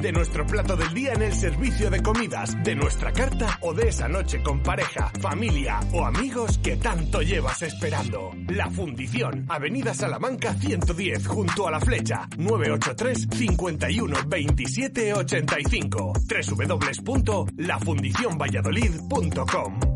de nuestro plato del día en el servicio de comidas, de nuestra carta o de esa noche con pareja, familia o amigos que tanto llevas esperando. La Fundición, Avenida Salamanca 110, junto a la flecha, 983 51 27 85. www.lafundicionvalladolid.com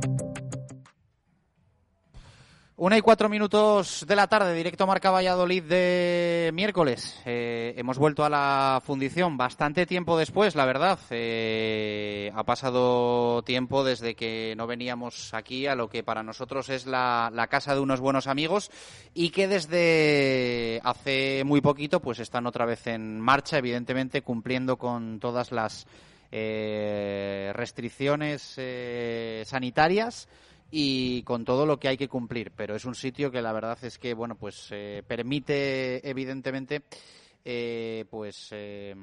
Una y cuatro minutos de la tarde, directo Marca Valladolid de miércoles. Eh, hemos vuelto a la fundición bastante tiempo después, la verdad. Eh, ha pasado tiempo desde que no veníamos aquí a lo que para nosotros es la, casa de unos buenos amigos y que desde hace muy poquito pues están otra vez en marcha, evidentemente cumpliendo con todas las eh, restricciones sanitarias y con todo lo que hay que cumplir. Pero es un sitio que la verdad es que, bueno, pues eh, permite evidentemente eh, pues eh,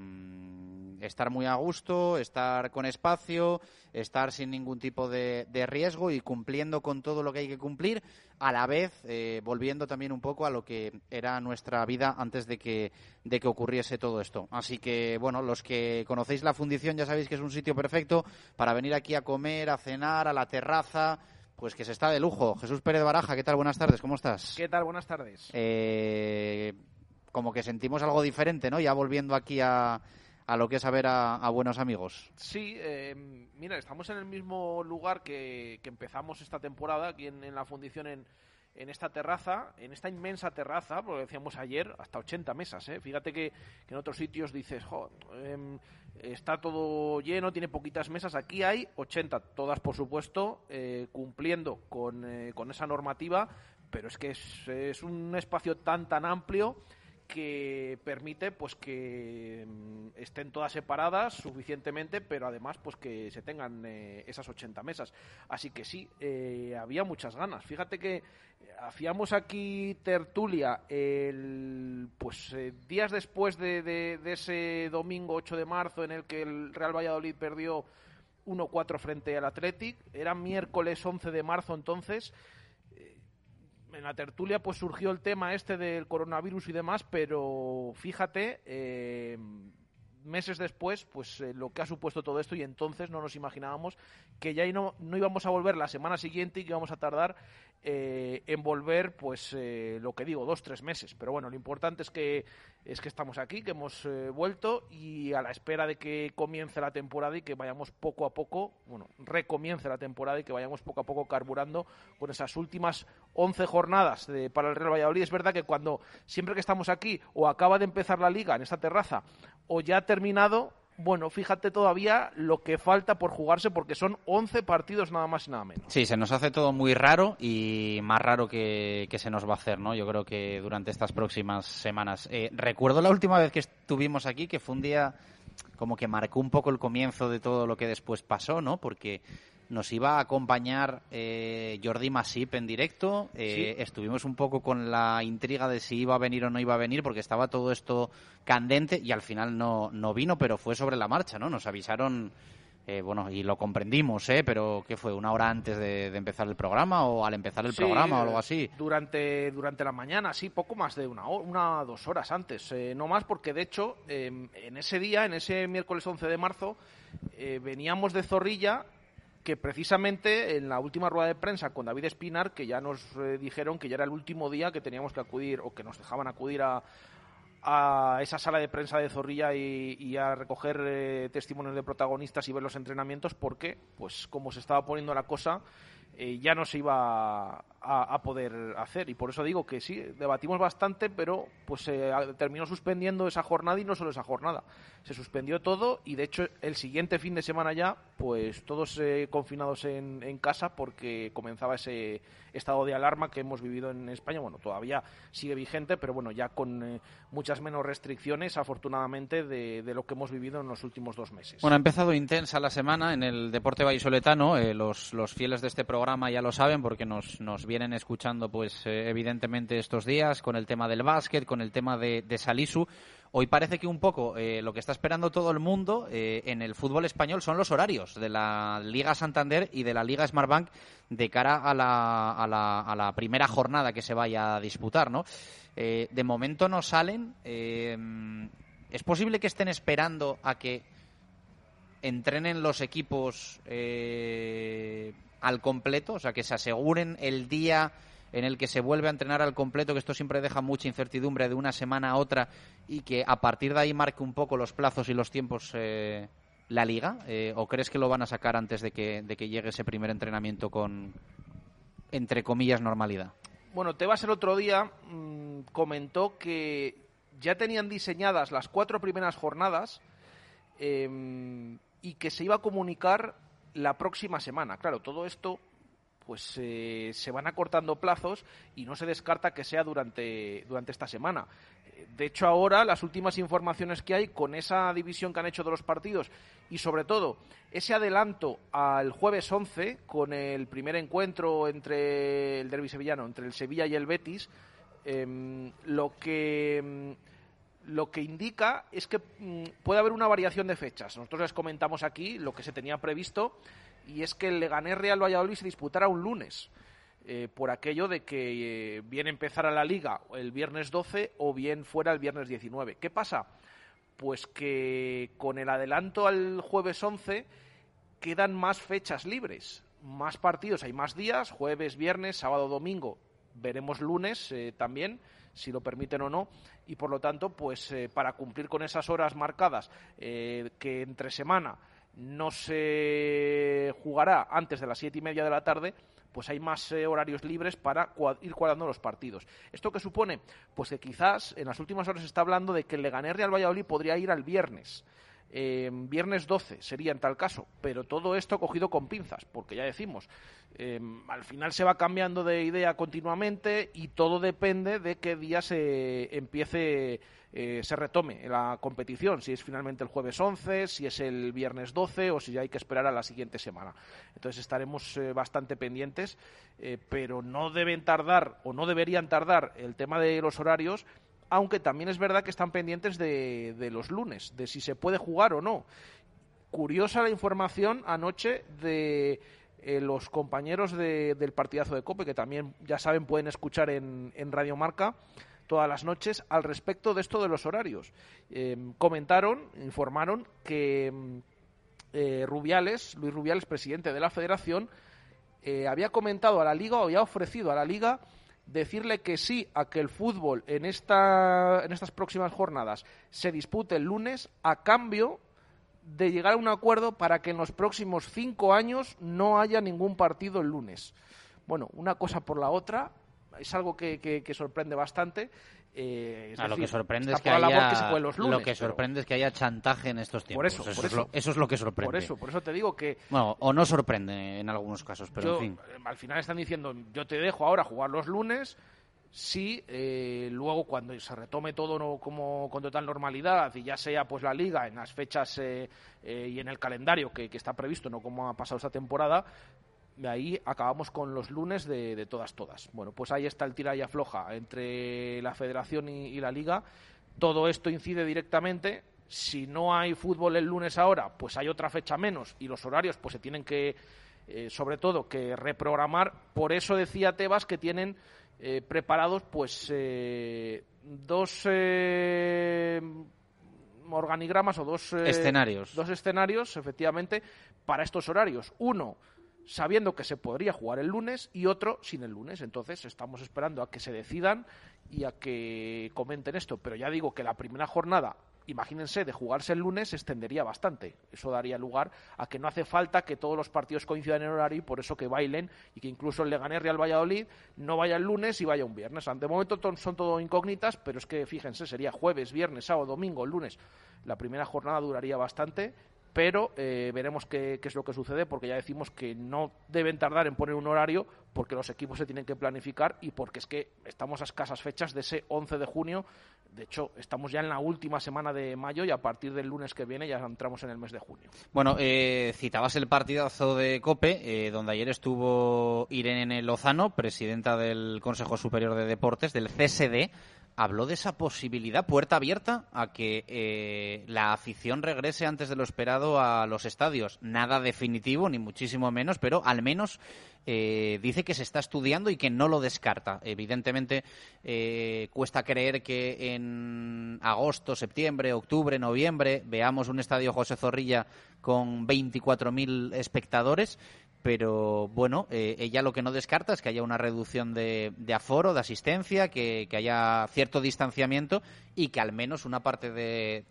estar muy a gusto, estar con espacio, estar sin ningún tipo de, riesgo y cumpliendo con todo lo que hay que cumplir, a la vez volviendo también un poco a lo que era nuestra vida antes de que, de que ocurriese todo esto. Así que, bueno, los que conocéis la fundición ya sabéis que es un sitio perfecto para venir aquí a comer, a cenar, a la terraza, pues que se está de lujo. Jesús Pérez Baraja, ¿qué tal? Buenas tardes, ¿cómo estás? ¿Qué tal? Buenas tardes. Eh, como que sentimos algo diferente, ¿no? Ya volviendo aquí a, a lo que es a ver a, buenos amigos. Sí, eh, mira, estamos en el mismo lugar que, empezamos esta temporada, aquí en, la fundición en, en esta terraza, en esta inmensa terraza, porque decíamos ayer, hasta 80 mesas. ¿eh? Fíjate que, en otros sitios dices, em, está todo lleno, tiene poquitas mesas. Aquí hay 80, todas por supuesto eh, cumpliendo con, eh, con, esa normativa, pero es que es, es un espacio tan, tan amplio que permite pues que mm, estén todas separadas suficientemente pero además pues que se tengan eh, esas 80 mesas. Así que sí eh, había muchas ganas. Fíjate que hacíamos aquí tertulia el pues eh, días después de, de, ese domingo 8 de marzo en el que el Real Valladolid perdió 1-4 frente al Athletic era miércoles 11 de marzo entonces en la tertulia pues surgió el tema este del coronavirus y demás, pero fíjate, eh, meses después, pues eh, lo que ha supuesto todo esto y entonces no nos imaginábamos que ya no, no íbamos a volver la semana siguiente y que íbamos a tardar eh, en volver, pues eh, lo que digo, dos, tres meses. Pero bueno, lo importante es que, es que estamos aquí, que hemos vuelto y a la espera de que comience la temporada y que vayamos poco a poco, bueno, recomience la temporada y que vayamos poco a poco carburando con esas últimas 11 jornadas de, para el Real Valladolid. Es verdad que cuando siempre que estamos aquí o acaba de empezar la liga en esta terraza o ya terminado, bueno, fíjate todavía lo que falta por jugarse porque son 11 partidos nada más y nada menos. Sí, se nos hace todo muy raro y más raro que, se nos va a hacer, ¿no? Yo creo que durante estas próximas semanas. Eh, recuerdo la última vez que estuvimos aquí, que fue un día como que marcó un poco el comienzo de todo lo que después pasó, ¿no? Porque nos iba a acompañar eh, Jordi Masip en directo. Eh, estuvimos un poco con la intriga de si iba a venir o no iba a venir, porque estaba todo esto candente y al final no, no vino, pero fue sobre la marcha, ¿no? Nos avisaron, eh, bueno, y lo comprendimos, ¿eh? Pero ¿qué fue? ¿Una hora antes de, empezar el programa o al empezar el programa o algo así? Durante, durante la mañana, sí, poco más de una, una dos horas antes. no más porque, de hecho, em, en ese día, en ese miércoles 11 de marzo, veníamos de Zorrilla que precisamente en la última rueda de prensa con David Espinar, que ya nos eh, dijeron que ya era el último día que teníamos que acudir o que nos dejaban acudir a, esa sala de prensa de Zorrilla y, a recoger eh, testimonios de protagonistas y ver los entrenamientos, porque, pues como se estaba poniendo la cosa, eh, ya no se iba a, poder hacer. Y por eso digo que sí, debatimos bastante, pero pues se terminó suspendiendo esa jornada y no solo esa jornada. Se suspendió todo y de hecho el siguiente fin de semana ya, pues todos eh, confinados en, casa porque comenzaba ese estado de alarma que hemos vivido en España. Bueno, todavía sigue vigente, pero bueno, ya con eh, muchas menos restricciones, afortunadamente, de, lo que hemos vivido en los últimos dos meses. Bueno, ha empezado intensa la semana en el deporte vallisoletano. Eh, los, los fieles de este programa ya lo saben porque nos vienen escuchando, pues eh, evidentemente estos días con el tema del básquet, con el tema de, Salisu. Hoy parece que un poco eh, lo que está esperando todo el mundo eh, en el fútbol español son los horarios de la Liga Santander y de la Liga Smartbank de cara a la, a la, a la primera jornada que se vaya a disputar, ¿no? de momento no salen ¿Es posible que estén esperando a que entrenen los equipos eh, al completo? O sea, que se aseguren el día en el que se vuelve a entrenar al completo, que esto siempre deja mucha incertidumbre de una semana a otra y que a partir de ahí marque un poco los plazos y los tiempos eh, la liga? Eh, ¿O crees que lo van a sacar antes de que, de que llegue ese primer entrenamiento con, entre comillas, normalidad? Bueno, Tebas el otro día mm, comentó que ya tenían diseñadas las cuatro primeras jornadas em, y que se iba a comunicar la próxima semana. Claro, todo esto pues eh, se van acortando plazos y no se descarta que sea durante, durante esta semana. De hecho, ahora las últimas informaciones que hay con esa división que han hecho de los partidos y sobre todo ese adelanto al jueves 11 con el primer encuentro entre el derby sevillano, entre el Sevilla y el Betis, em, lo que em, lo que indica es que mm, puede haber una variación de fechas. Nosotros les comentamos aquí lo que se tenía previsto y es que el Leganés Real Valladolid se disputara un lunes. Eh, por aquello de que eh, bien empezara la liga el viernes 12 o bien fuera el viernes 19. ¿Qué pasa? Pues que con el adelanto al jueves 11 quedan más fechas libres, más partidos, hay más días, jueves, viernes, sábado, domingo, veremos lunes eh, también si lo permiten o no, y por lo tanto, pues para cumplir con esas horas marcadas que entre semana no se jugará antes de las siete y media de la tarde, pues hay más eh, horarios libres para ir cuadrando los partidos. ¿Esto qué supone? Pues que quizás en las últimas horas se está hablando de que el Leganés Real Valladolid podría ir al viernes. Eh, viernes 12 sería en tal caso, pero todo esto cogido con pinzas, porque ya decimos, eh, al final se va cambiando de idea continuamente y todo depende de qué día se empiece eh, se retome la competición, si es finalmente el jueves 11, si es el viernes 12 o si ya hay que esperar a la siguiente semana. Entonces estaremos bastante pendientes, pero no deben tardar o no deberían tardar el tema de los horarios, aunque también es verdad que están pendientes de, los lunes, de si se puede jugar o no. Curiosa la información anoche de los compañeros del partidazo de Cope, que también, ya saben, pueden escuchar en, en Radio Marca, todas las noches al respecto de esto de los horarios. Em, comentaron, informaron que em, eh, Rubiales, Luis Rubiales, presidente de la federación, eh, había comentado a la liga o había ofrecido a la liga decirle que sí a que el fútbol en, esta, en estas próximas jornadas se dispute el lunes a cambio de llegar a un acuerdo para que en los próximos cinco años no haya ningún partido el lunes. Bueno, una cosa por la otra, es algo que, sorprende bastante. Eh, lo que sorprende es que haya lo que sorprende es que haya chantaje en estos tiempos. Por eso, eso, es lo, eso, es lo, que sorprende. Por eso, por eso te digo que bueno, o no sorprende en algunos casos, pero en fin. Eh, al final están diciendo, yo te dejo ahora jugar los lunes si eh, luego cuando se retome todo no, como con total normalidad y ya sea pues la liga en las fechas y en el calendario que, que, está previsto no como ha pasado esta temporada ahí acabamos con los lunes de, todas, todas. Bueno, pues ahí está el tira y afloja entre la federación y, la liga. Todo esto incide directamente. Si no hay fútbol el lunes ahora, pues hay otra fecha menos y los horarios pues se tienen que, eh, sobre todo, que reprogramar. Por eso decía Tebas que tienen eh, preparados pues eh, dos organigramas o dos escenarios. Dos escenarios, efectivamente, para estos horarios. Uno, sabiendo que se podría jugar el lunes y otro sin el lunes. Entonces estamos esperando a que se decidan y a que comenten esto. Pero ya digo que la primera jornada, imagínense, de jugarse el lunes se extendería bastante. Eso daría lugar a que no hace falta que todos los partidos coincidan en horario y por eso que bailen y que incluso el Leganés Real Valladolid no vaya el lunes y vaya un viernes. De momento son todo incógnitas, pero es que fíjense, sería jueves, viernes, sábado, domingo, lunes. La primera jornada duraría bastante pero eh, veremos qué, es lo que sucede porque ya decimos que no deben tardar en poner un horario porque los equipos se tienen que planificar y porque es que estamos a escasas fechas de ese 11 de junio. De hecho, estamos ya en la última semana de mayo y a partir del lunes que viene ya entramos en el mes de junio. Bueno, eh, citabas el partidazo de COPE, eh, donde ayer estuvo Irene Lozano, presidenta del Consejo Superior de Deportes, del CSD habló de esa posibilidad, puerta abierta, a que eh, la afición regrese antes de lo esperado a los estadios. Nada definitivo, ni muchísimo menos, pero al menos eh, dice que se está estudiando y que no lo descarta. Evidentemente, eh, cuesta creer que en agosto, septiembre, octubre, noviembre veamos un estadio José Zorrilla con 24.000 espectadores, pero bueno, eh, ella lo que no descarta es que haya una reducción de, aforo, de asistencia, que, haya cierto distanciamiento y que al menos una parte de,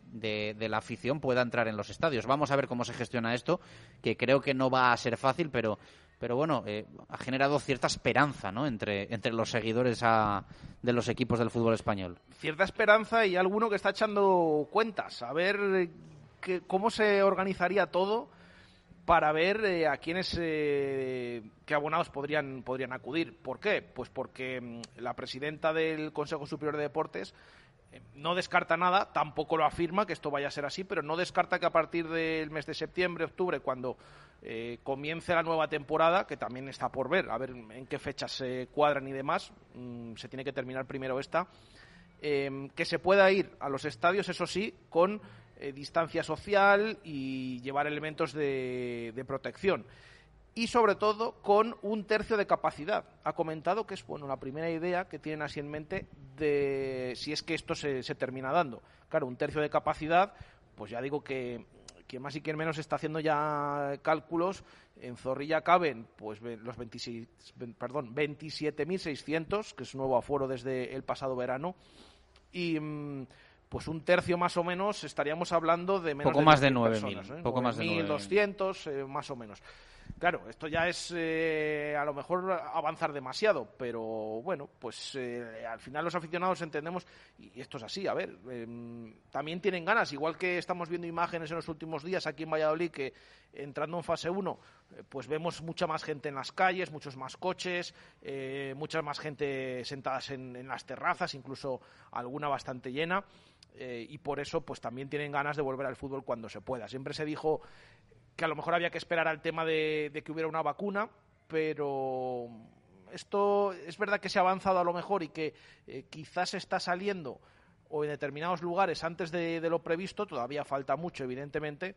la afición pueda entrar en los estadios. Vamos a ver cómo se gestiona esto, que creo que no va a ser fácil, pero, pero bueno, eh, ha generado cierta esperanza ¿no? entre, entre los seguidores de los equipos del fútbol español. Cierta esperanza y alguno que está echando cuentas, a ver cómo se organizaría todo para ver eh, a quiénes, eh, qué abonados podrían, podrían acudir. ¿Por qué? Pues porque mm, la presidenta del Consejo Superior de Deportes eh, no descarta nada, tampoco lo afirma que esto vaya a ser así, pero no descarta que a partir del mes de septiembre, octubre, cuando comience la nueva temporada, que también está por ver, a ver en qué fechas se cuadran y demás, mm, se tiene que terminar primero esta, que se pueda ir a los estadios, eso sí, con eh, distancia social y llevar elementos de, protección. Y sobre todo con un tercio de capacidad. Ha comentado que es bueno la primera idea que tienen así en mente de si es que esto se, termina dando. Claro, un tercio de capacidad, pues ya digo que quien más y quien menos está haciendo ya cálculos. En Zorrilla caben pues los 26, perdón, 27.600, que es un nuevo aforo desde el pasado verano. Y. Mm, pues un tercio más o menos estaríamos hablando de menos poco de más de 9.000, ¿eh? poco más de 1.200 eh, más o menos. Claro, esto ya es eh, a lo mejor avanzar demasiado, pero bueno, pues eh, al final los aficionados entendemos, y esto es así, a ver, em, también tienen ganas, igual que estamos viendo imágenes en los últimos días aquí en Valladolid, que entrando en fase 1, pues vemos mucha más gente en las calles, muchos más coches, mucha más gente sentadas en, en las terrazas, incluso alguna bastante llena. Eh, y por eso pues también tienen ganas de volver al fútbol cuando se pueda. Siempre se dijo que a lo mejor había que esperar al tema de, que hubiera una vacuna, pero esto es verdad que se ha avanzado a lo mejor y que eh, quizás está saliendo o en determinados lugares antes de, lo previsto, todavía falta mucho, evidentemente,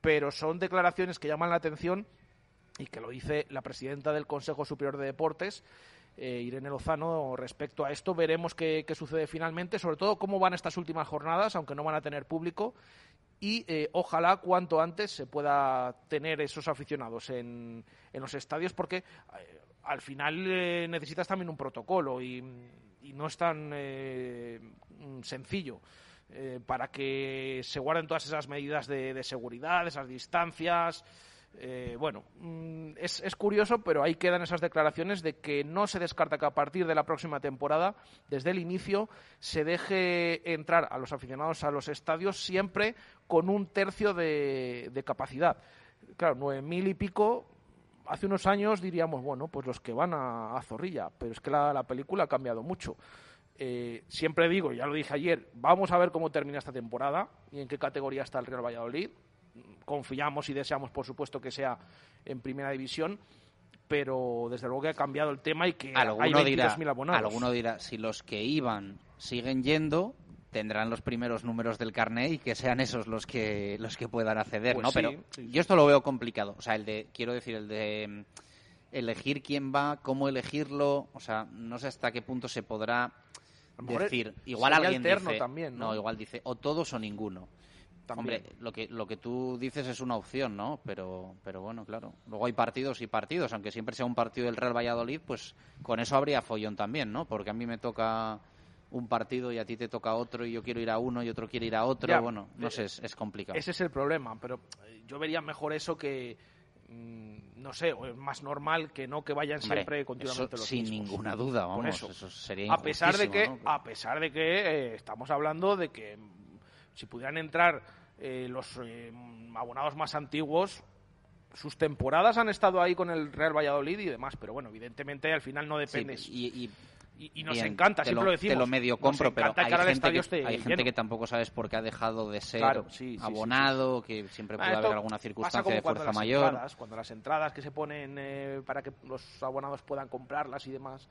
pero son declaraciones que llaman la atención y que lo dice la presidenta del Consejo Superior de Deportes eh, Irene Lozano respecto a esto. Veremos qué, sucede finalmente, sobre todo cómo van estas últimas jornadas, aunque no van a tener público. Y eh, ojalá cuanto antes se pueda tener esos aficionados en, en los estadios, porque eh, al final necesitas también un protocolo y, no es tan sencillo. para que se guarden todas esas medidas de seguridad, esas distancias, eh, bueno, mm, es, es, curioso, pero ahí quedan esas declaraciones de que no se descarta que a partir de la próxima temporada, desde el inicio, se deje entrar a los aficionados a los estadios siempre con un tercio de, capacidad. Claro, nueve mil y pico, hace unos años diríamos, bueno, pues los que van a, Zorrilla, pero es que la, película ha cambiado mucho. Eh, siempre digo, ya lo dije ayer, vamos a ver cómo termina esta temporada y en qué categoría está el Real Valladolid confiamos y deseamos, por supuesto, que sea en primera división, pero desde luego que ha cambiado el tema y que alguno hay 22.000 abonados. Alguno dirá, si los que iban siguen yendo, tendrán los primeros números del carnet y que sean esos los que los que puedan acceder, pues ¿no? pero yo esto lo veo complicado, o sea, el de quiero decir el de mm, elegir quién va, cómo elegirlo, o sea, no sé hasta qué punto se podrá decir, igual alguien dice, también, ¿no? igual dice o todos o ninguno. Hombre, lo que, lo que tú dices es una opción, ¿no? Pero, pero bueno, claro. Luego hay partidos y partidos, aunque siempre sea un partido del Real Valladolid, pues con eso habría follón también, ¿no? Porque a mí me toca un partido y a ti te toca otro y yo quiero ir a uno y otro quiere ir a otro. bueno, no sé, es, complicado. Ese es el problema, pero yo vería mejor eso que mm, no sé, es más normal que no que vayan siempre continuamente los sin ninguna duda, vamos, eso. sería a pesar de que a pesar de que eh, estamos hablando de que si pudieran entrar eh, los eh, abonados más antiguos, sus temporadas han estado ahí con el Real Valladolid y demás, pero bueno, evidentemente al final no depende. y, nos encanta, siempre lo, decimos. Te lo medio compro, pero hay gente, que, hay gente que tampoco sabes por qué ha dejado de ser abonado, que siempre puede haber alguna circunstancia de fuerza mayor. cuando las entradas que se ponen eh, para que los abonados puedan comprarlas y demás,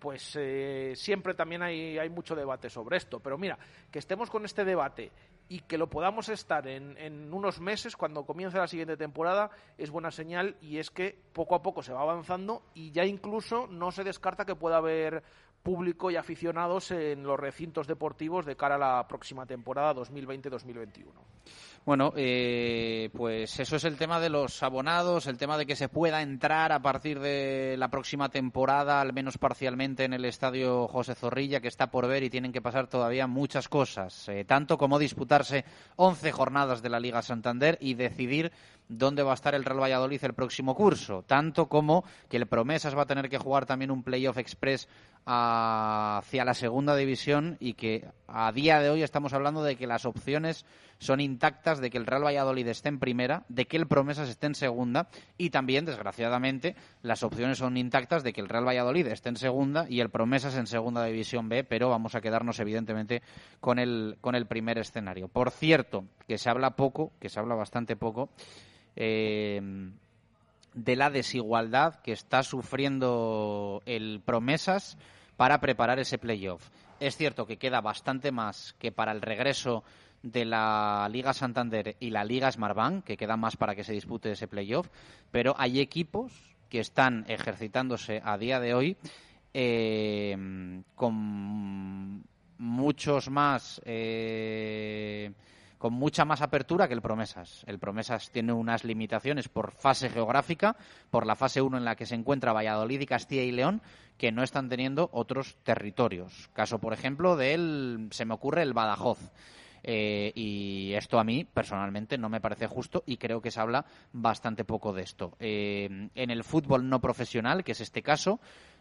pues eh, siempre también hay, mucho debate sobre esto. Pero mira, que estemos con este debate y que lo podamos estar en, en, unos meses, cuando comience la siguiente temporada, es buena señal y es que poco a poco se va avanzando y ya incluso no se descarta que pueda haber público y aficionados en los recintos deportivos de cara a la próxima temporada 2020-2021. Bueno, eh, pues eso es el tema de los abonados, el tema de que se pueda entrar a partir de la próxima temporada, al menos parcialmente, en el estadio José Zorrilla, que está por ver y tienen que pasar todavía muchas cosas, eh, tanto como disputarse 11 jornadas de la Liga Santander y decidir dónde va a estar el Real Valladolid el próximo curso, tanto como que el Promesas va a tener que jugar también un playoff express hacia la segunda división y que a día de hoy estamos hablando de que las opciones son intactas de que el Real Valladolid esté en primera, de que el Promesas esté en segunda y también, desgraciadamente, las opciones son intactas de que el Real Valladolid esté en segunda y el Promesas en segunda división B, pero vamos a quedarnos evidentemente con el, con el primer escenario. Por cierto, que se habla poco, que se habla bastante poco, eh, de la desigualdad que está sufriendo el Promesas para preparar ese playoff. Es cierto que queda bastante más que para el regreso de la Liga Santander y la Liga Smartbank, que queda más para que se dispute ese playoff, pero hay equipos que están ejercitándose a día de hoy eh, con muchos más eh, con mucha más apertura que el Promesas. El Promesas tiene unas limitaciones por fase geográfica, por la fase 1 en la que se encuentra Valladolid y Castilla y León, que no están teniendo otros territorios. Caso, por ejemplo, de él, se me ocurre el Badajoz. Eh, y esto a mí personalmente no me parece justo y creo que se habla bastante poco de esto. Eh, en el fútbol no profesional, que es este caso,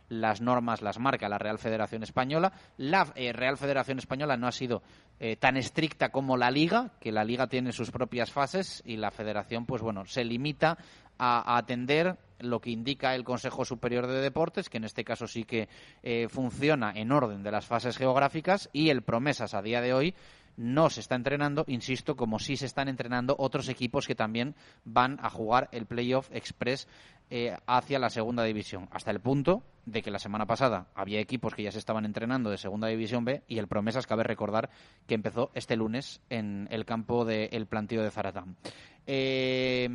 las normas las marca la Real Federación Española. La eh, Real Federación Española no ha sido eh, tan estricta como la Liga, que la Liga tiene sus propias fases y la Federación, pues bueno, se limita a, atender lo que indica el Consejo Superior de Deportes, que en este caso sí que eh, funciona en orden de las fases geográficas, y el Promesas a día de hoy no se está entrenando, insisto, como sí se están entrenando otros equipos que también van a jugar el Playoff Express eh, hacia la segunda división, hasta el punto de que la semana pasada había equipos que ya se estaban entrenando de segunda división B y el Promesas cabe recordar que empezó este lunes en el campo del plantío de Zaratán. Eh,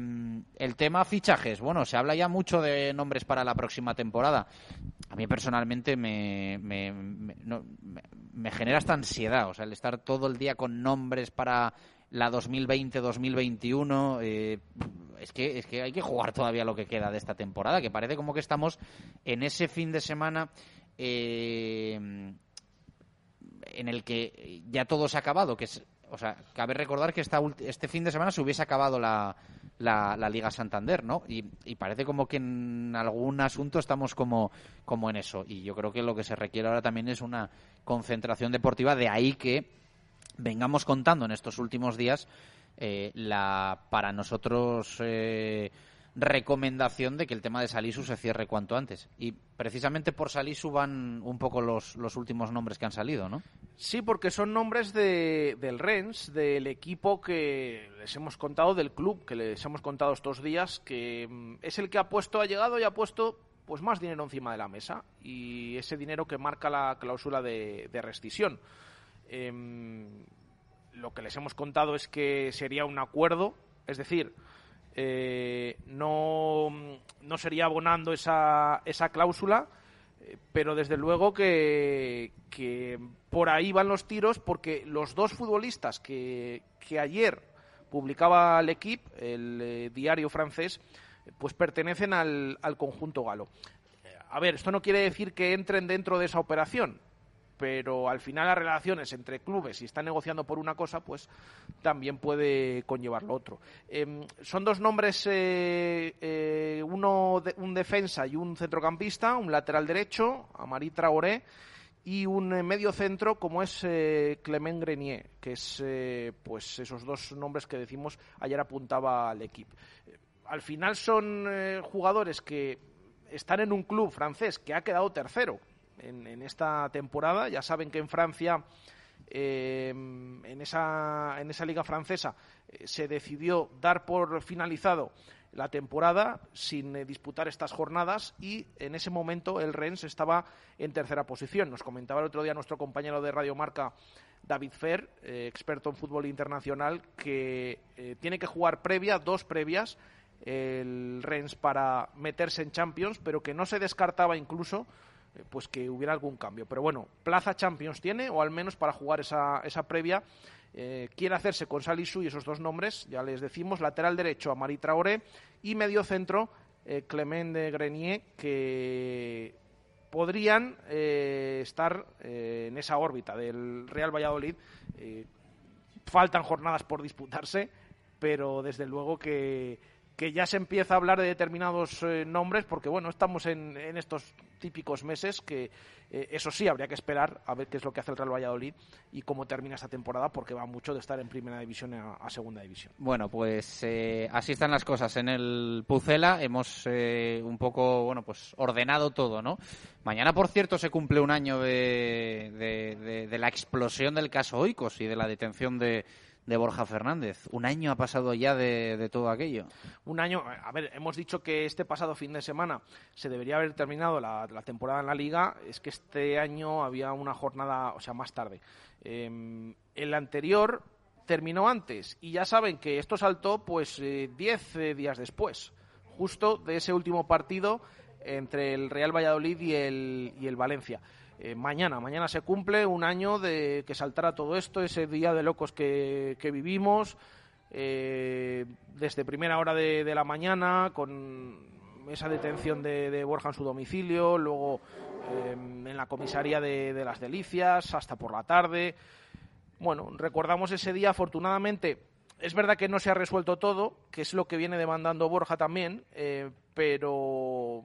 el tema fichajes, bueno, se habla ya mucho de nombres para la próxima temporada. A mí personalmente me, me, me genera esta ansiedad, o sea, el estar todo el día con nombres para la 2020-2021. Eh, es, que, es que hay que jugar todavía lo que queda de esta temporada, que parece como que estamos en ese fin de semana eh, en el que ya todo se ha acabado. Que es, o sea, cabe recordar que esta, este fin de semana se hubiese acabado la, la, Liga Santander, ¿no? Y, y, parece como que en algún asunto estamos como, como en eso. Y yo creo que lo que se requiere ahora también es una concentración deportiva, de ahí que vengamos contando en estos últimos días eh, la para nosotros eh, recomendación de que el tema de Salisu se cierre cuanto antes. Y precisamente por Salisu van un poco los, los últimos nombres que han salido, ¿no? Sí, porque son nombres de, del Rennes, del equipo que les hemos contado, del club que les hemos contado estos días, que mm, es el que ha puesto, ha llegado y ha puesto pues más dinero encima de la mesa y ese dinero que marca la cláusula de, de rescisión. Em, lo que les hemos contado es que sería un acuerdo, es decir, eh, no, no, sería abonando esa, esa cláusula, eh, pero desde luego que, que, por ahí van los tiros porque los dos futbolistas que, que ayer publicaba el equipo, el eh, diario francés, pues pertenecen al, al conjunto galo. A ver, esto no quiere decir que entren dentro de esa operación, pero al final las relaciones entre clubes, si están negociando por una cosa, pues también puede conllevar lo otro. Em, son dos nombres, eh, eh, uno de, un defensa y un centrocampista, un lateral derecho, Amari Traoré, y un eh, medio centro como es Clement Grenier, que es pues esos dos nombres que decimos ayer apuntaba al equipo. Al final son jugadores que están en un club francés que ha quedado tercero, en, esta temporada. Ya saben que en Francia, eh, en, esa, en esa liga francesa, eh, se decidió dar por finalizado la temporada sin eh, disputar estas jornadas y en ese momento el Rennes estaba en tercera posición. Nos comentaba el otro día nuestro compañero de Radio Marca David Fer, experto en fútbol internacional, que tiene que jugar previa, dos previas, el Rennes para meterse en Champions, pero que no se descartaba incluso pues que hubiera algún cambio. Pero bueno, plaza Champions tiene, o al menos para jugar esa, esa previa eh, quiere hacerse con Salisu y esos dos nombres, ya les decimos, lateral derecho a Marie Traoré y medio centro eh, Clement de Grenier, que podrían eh, estar en esa órbita del Real Valladolid. faltan jornadas por disputarse, pero desde luego que que ya se empieza a hablar de determinados eh, nombres, porque bueno, estamos en, estos típicos meses que eh, eso sí, habría que esperar a ver qué es lo que hace el Real Valladolid y cómo termina esta temporada, porque va mucho de estar en primera división a, segunda división. Bueno, pues eh, así están las cosas en el Pucela. Hemos un poco, bueno, pues ordenado todo, ¿no? Mañana, por cierto, se cumple un año de, de la explosión del caso Oikos y de la detención de de Borja Fernández. Un año ha pasado ya de, todo aquello. Un año, a ver, hemos dicho que este pasado fin de semana se debería haber terminado la, temporada en la liga, es que este año había una jornada, o sea, más tarde. Em, el anterior terminó antes y ya saben que esto saltó pues 10 eh, eh, días después, justo de ese último partido entre el Real Valladolid y el, y el Valencia. Eh, mañana. Mañana se cumple un año de que saltara todo esto, ese día de locos que, vivimos, eh, desde primera hora de, la mañana, con esa detención de, Borja en su domicilio, luego eh, en la comisaría de, las Delicias, hasta por la tarde. Bueno, recordamos ese día, afortunadamente. Es verdad que no se ha resuelto todo, que es lo que viene demandando Borja también, pero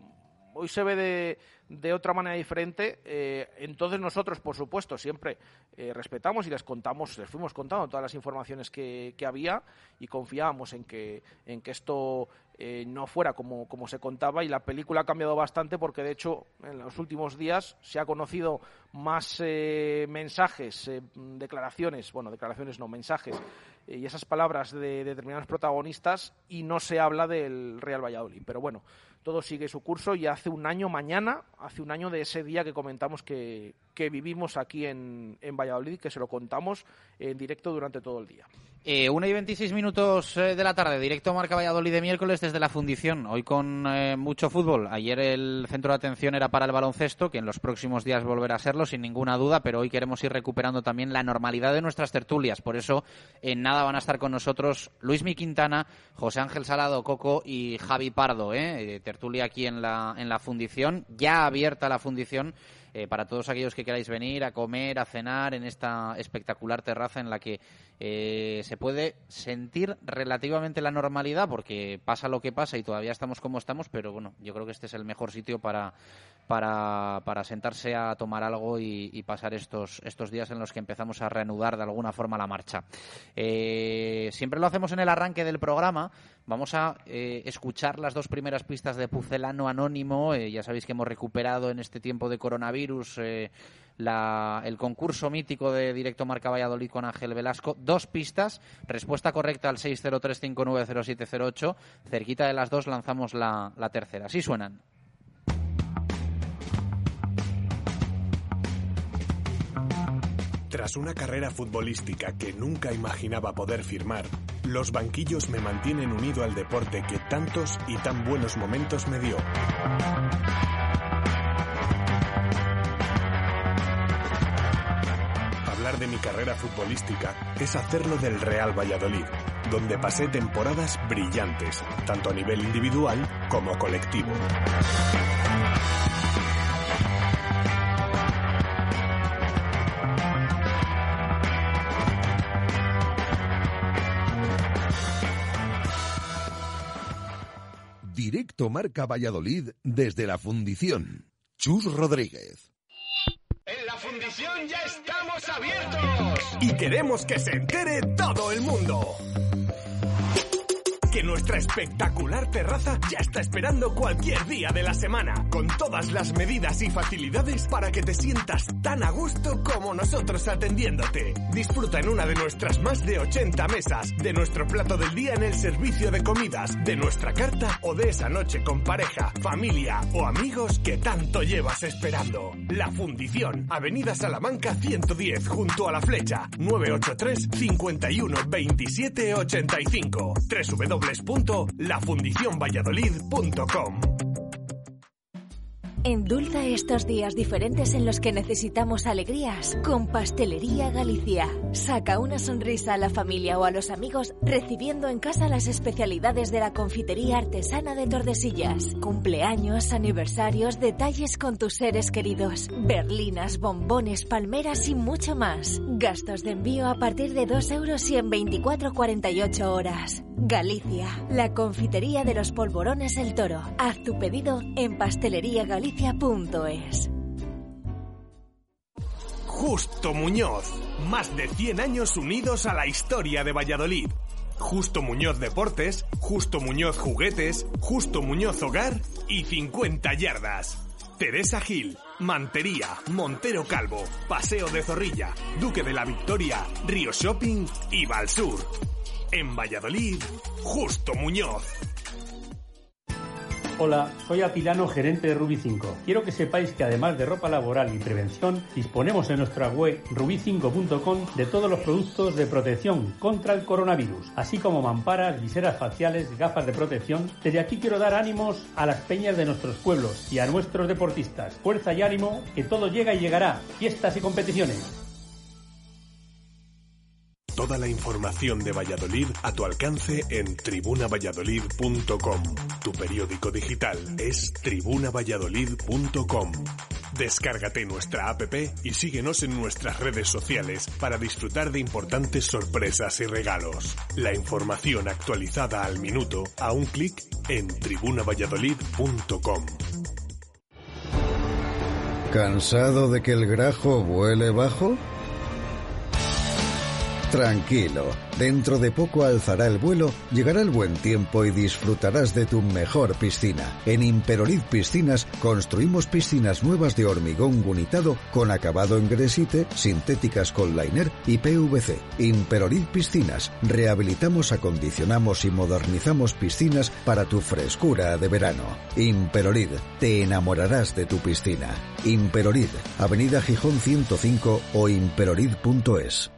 hoy se ve de, de otra manera diferente. Eh, entonces nosotros, por supuesto, siempre eh, respetamos y les contamos, les fuimos contando todas las informaciones que, había y confiábamos en que, en que esto eh, no fuera como, como se contaba y la película ha cambiado bastante porque de hecho en los últimos días se ha conocido más mensajes, declaraciones, bueno, declaraciones no, mensajes y esas palabras de determinados protagonistas y no se habla del Real Valladolid. Pero bueno, todo sigue su curso y hace un año mañana, hace un año de ese día que comentamos que, que vivimos aquí en, en Valladolid, que se lo contamos en directo durante todo el día. Eh, una y 26 minutos eh, de la tarde, directo Marca Valladolid de miércoles desde la fundición. Hoy con eh, mucho fútbol. Ayer el centro de atención era para el baloncesto, que en los próximos días volverá a serlo, sin ninguna duda, pero hoy queremos ir recuperando también la normalidad de nuestras tertulias. Por eso, en nada van a estar con nosotros Luis Mi Quintana, José Ángel Salado Coco y Javi Pardo. tertulia aquí en la, en la fundición, ya abierta la fundición eh, para todos aquellos que queráis venir a comer, a cenar en esta espectacular terraza en la que eh, se puede sentir relativamente la normalidad, porque pasa lo que pasa y todavía estamos como estamos, pero bueno, yo creo que este es el mejor sitio para, para, para sentarse a tomar algo y, pasar estos, estos días en los que empezamos a reanudar de alguna forma la marcha. Eh, siempre lo hacemos en el arranque del programa. Vamos a escuchar las dos primeras pistas de Pucelano Anónimo. ya sabéis que hemos recuperado en este tiempo de coronavirus virus, eh, el concurso mítico de Directo Marca Valladolid con Ángel Velasco. Dos pistas, respuesta correcta al 603590708. Cerquita de las dos lanzamos la, la tercera. Así suenan. Tras una carrera futbolística que nunca imaginaba poder firmar, los banquillos me mantienen unido al deporte que tantos y tan buenos momentos me dio. de mi carrera futbolística es hacerlo del Real Valladolid, donde pasé temporadas brillantes, tanto a nivel individual como colectivo. Directo Marca Valladolid desde la fundición. Chus Rodríguez ya estamos abiertos. Y queremos que se entere todo el mundo. Que nuestra espectacular terraza ya está esperando cualquier día de la semana, con todas las medidas y facilidades para que te sientas tan a gusto como nosotros atendiéndote. Disfruta en una de nuestras más de 80 mesas, de nuestro plato del día en el servicio de comidas, de nuestra carta o de esa noche con pareja, familia o amigos que tanto llevas esperando. La Fundición, Avenida Salamanca 110, junto a la flecha, 983 51 27 85 www.lafundicionvalladolid.com Endulza estos días diferentes en los que necesitamos alegrías con Pastelería Galicia. Saca una sonrisa a la familia o a los amigos recibiendo en casa las especialidades de la confitería artesana de Tordesillas. Cumpleaños, aniversarios, detalles con tus seres queridos, berlinas, bombones, palmeras y mucho más. Gastos de envío a partir de 2 euros y en 24-48 horas. Galicia, la confitería de los polvorones El Toro. Haz tu pedido en Justo Muñoz, más de 100 años unidos a la historia de Valladolid. Justo Muñoz Deportes, Justo Muñoz Juguetes, Justo Muñoz Hogar y 50 yardas. Teresa Gil, Mantería, Montero Calvo, Paseo de Zorrilla, Duque de la Victoria, Río Shopping y Valsur. En Valladolid, Justo Muñoz. Hola, soy Atilano, gerente de Ruby 5. Quiero que sepáis que además de ropa laboral y prevención, disponemos en nuestra web ruby5.com de todos los productos de protección contra el coronavirus, así como mamparas, viseras faciales, gafas de protección. Desde aquí quiero dar ánimos a las peñas de nuestros pueblos y a nuestros deportistas. Fuerza y ánimo, que todo llega y llegará. Fiestas y competiciones. Toda la información de Valladolid a tu alcance en tribunavalladolid.com. Tu periódico digital es tribunavalladolid.com. Descárgate nuestra app y síguenos en nuestras redes sociales para disfrutar de importantes sorpresas y regalos. La información actualizada al minuto a un clic en tribunavalladolid.com. ¿Cansado de que el grajo vuele bajo? Tranquilo, dentro de poco alzará el vuelo, llegará el buen tiempo y disfrutarás de tu mejor piscina. En Imperolid Piscinas construimos piscinas nuevas de hormigón gunitado con acabado en gresite, sintéticas con liner y PVC. Imperolid Piscinas, rehabilitamos, acondicionamos y modernizamos piscinas para tu frescura de verano. Imperolid, te enamorarás de tu piscina. Imperolid, Avenida Gijón 105 o imperolid.es.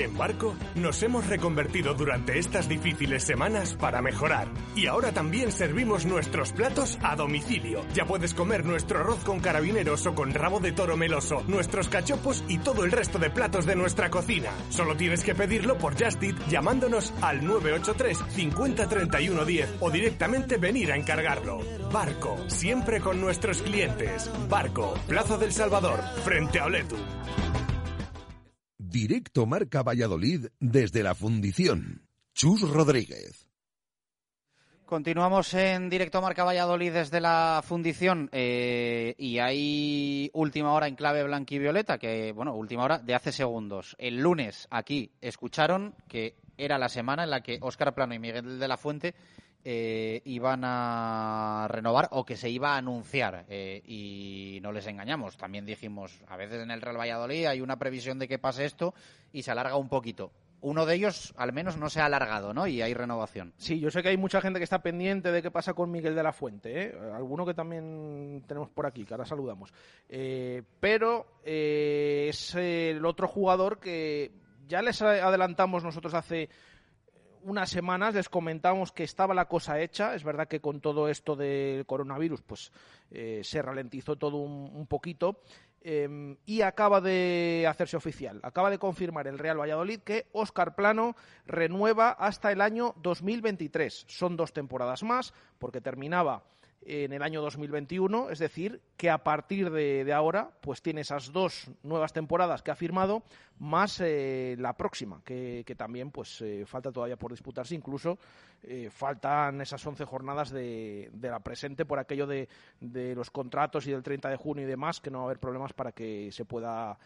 En Barco nos hemos reconvertido durante estas difíciles semanas para mejorar. Y ahora también servimos nuestros platos a domicilio. Ya puedes comer nuestro arroz con carabineros o con rabo de toro meloso, nuestros cachopos y todo el resto de platos de nuestra cocina. Solo tienes que pedirlo por Just Eat llamándonos al 983 50 31 10 o directamente venir a encargarlo. Barco, siempre con nuestros clientes. Barco, Plaza del Salvador, frente a Oletu. Directo Marca Valladolid desde la Fundición. Chus Rodríguez. Continuamos en directo Marca Valladolid desde la fundición eh, y hay última hora en clave blanca y violeta, que bueno, última hora de hace segundos. El lunes aquí escucharon que era la semana en la que Óscar Plano y Miguel de la Fuente eh, iban a renovar o que se iba a anunciar eh, y no les engañamos. También dijimos, a veces en el Real Valladolid hay una previsión de que pase esto y se alarga un poquito. Uno de ellos, al menos, no se ha alargado, ¿no? Y hay renovación. Sí, yo sé que hay mucha gente que está pendiente de qué pasa con Miguel de la Fuente, ¿eh? Alguno que también tenemos por aquí, que ahora saludamos. Pero es el otro jugador que ya les adelantamos nosotros hace unas semanas les comentamos que estaba la cosa hecha. Es verdad que con todo esto del coronavirus, pues eh, se ralentizó todo un, poquito. Eh, y acaba de hacerse oficial, acaba de confirmar el Real Valladolid que Óscar Plano renueva hasta el año 2023. Son dos temporadas más, porque terminaba en el año 2021, es decir, que a partir de, ahora pues tiene esas dos nuevas temporadas que ha firmado, más eh, la próxima, que, también pues eh, falta todavía por disputarse, incluso eh, faltan esas 11 jornadas de, la presente por aquello de, los contratos y del 30 de junio y demás, que no va a haber problemas para que se pueda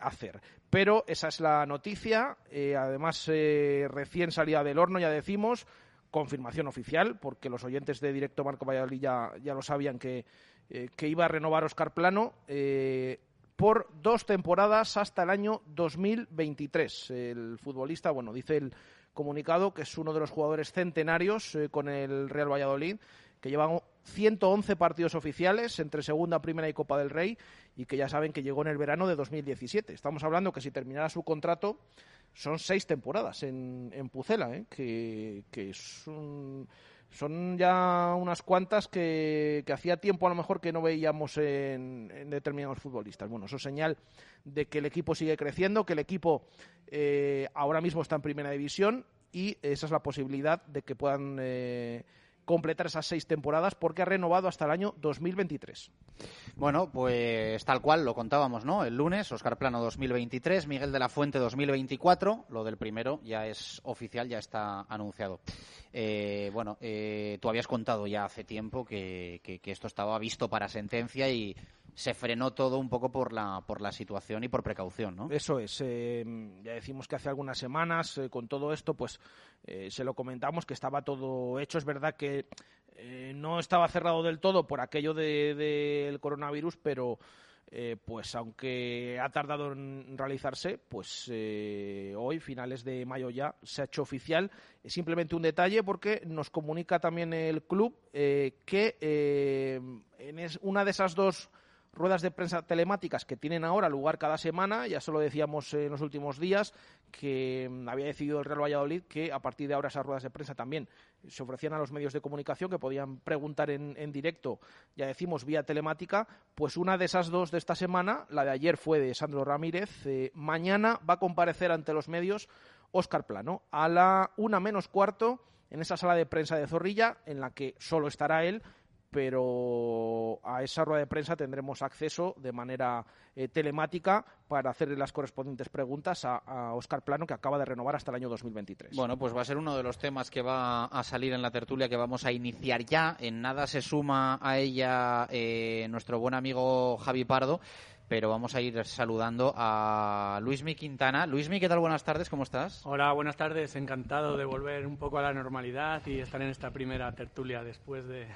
hacer. Pero esa es la noticia, además recién salida del horno, ya decimos, confirmación oficial, porque los oyentes de Directo Marco Valladolid ya, ya lo sabían que, eh, que iba a renovar Oscar Plano eh, por dos temporadas hasta el año 2023. El futbolista, bueno, dice el comunicado que es uno de los jugadores centenarios eh, con el Real Valladolid, que llevan 111 partidos oficiales entre Segunda, Primera y Copa del Rey y que ya saben que llegó en el verano de 2017. Estamos hablando que si terminara su contrato son seis temporadas en, en Pucela, ¿eh? que, que son, son, ya unas cuantas que, que, hacía tiempo a lo mejor que no veíamos en, determinados futbolistas. Bueno, eso es señal de que el equipo sigue creciendo, que el equipo eh, ahora mismo está en primera división y esa es la posibilidad de que puedan eh, completar esas seis temporadas porque ha renovado hasta el año 2023. Bueno, pues tal cual lo contábamos, ¿no? El lunes, Oscar Plano 2023, Miguel de la Fuente 2024. Lo del primero ya es oficial, ya está anunciado. Eh, bueno, eh, tú habías contado ya hace tiempo que, que esto estaba visto para sentencia y se frenó todo un poco por la, por la situación y por precaución, ¿no? Eso es. Eh, ya decimos que hace algunas semanas, eh, con todo esto, pues eh, se lo comentamos que estaba todo hecho. Es verdad que no estaba cerrado del todo por aquello del de, coronavirus, pero pues aunque ha tardado en realizarse, pues hoy, finales de mayo ya, se ha hecho oficial. Es simplemente un detalle porque nos comunica también el club que en una de esas dos ruedas de prensa telemáticas que tienen ahora lugar cada semana. Ya se lo decíamos en los últimos días que mm, había decidido el Real Valladolid que a partir de ahora esas ruedas de prensa también se ofrecían a los medios de comunicación que podían preguntar en, directo, ya decimos, vía telemática. Pues una de esas dos de esta semana, la de ayer fue de Sandro Ramírez. Eh, mañana va a comparecer ante los medios Óscar Plano a la una menos cuarto en esa sala de prensa de Zorrilla en la que solo estará él pero a esa rueda de prensa tendremos acceso de manera eh, telemática para hacerle las correspondientes preguntas a, a, Oscar Plano, que acaba de renovar hasta el año 2023. Bueno, pues va a ser uno de los temas que va a salir en la tertulia que vamos a iniciar ya. En nada se suma a ella eh, nuestro buen amigo Javi Pardo. Pero vamos a ir saludando a Luismi Quintana. Luismi, ¿qué tal? Buenas tardes, ¿cómo estás? Hola, buenas tardes. Encantado de volver un poco a la normalidad y estar en esta primera tertulia después de,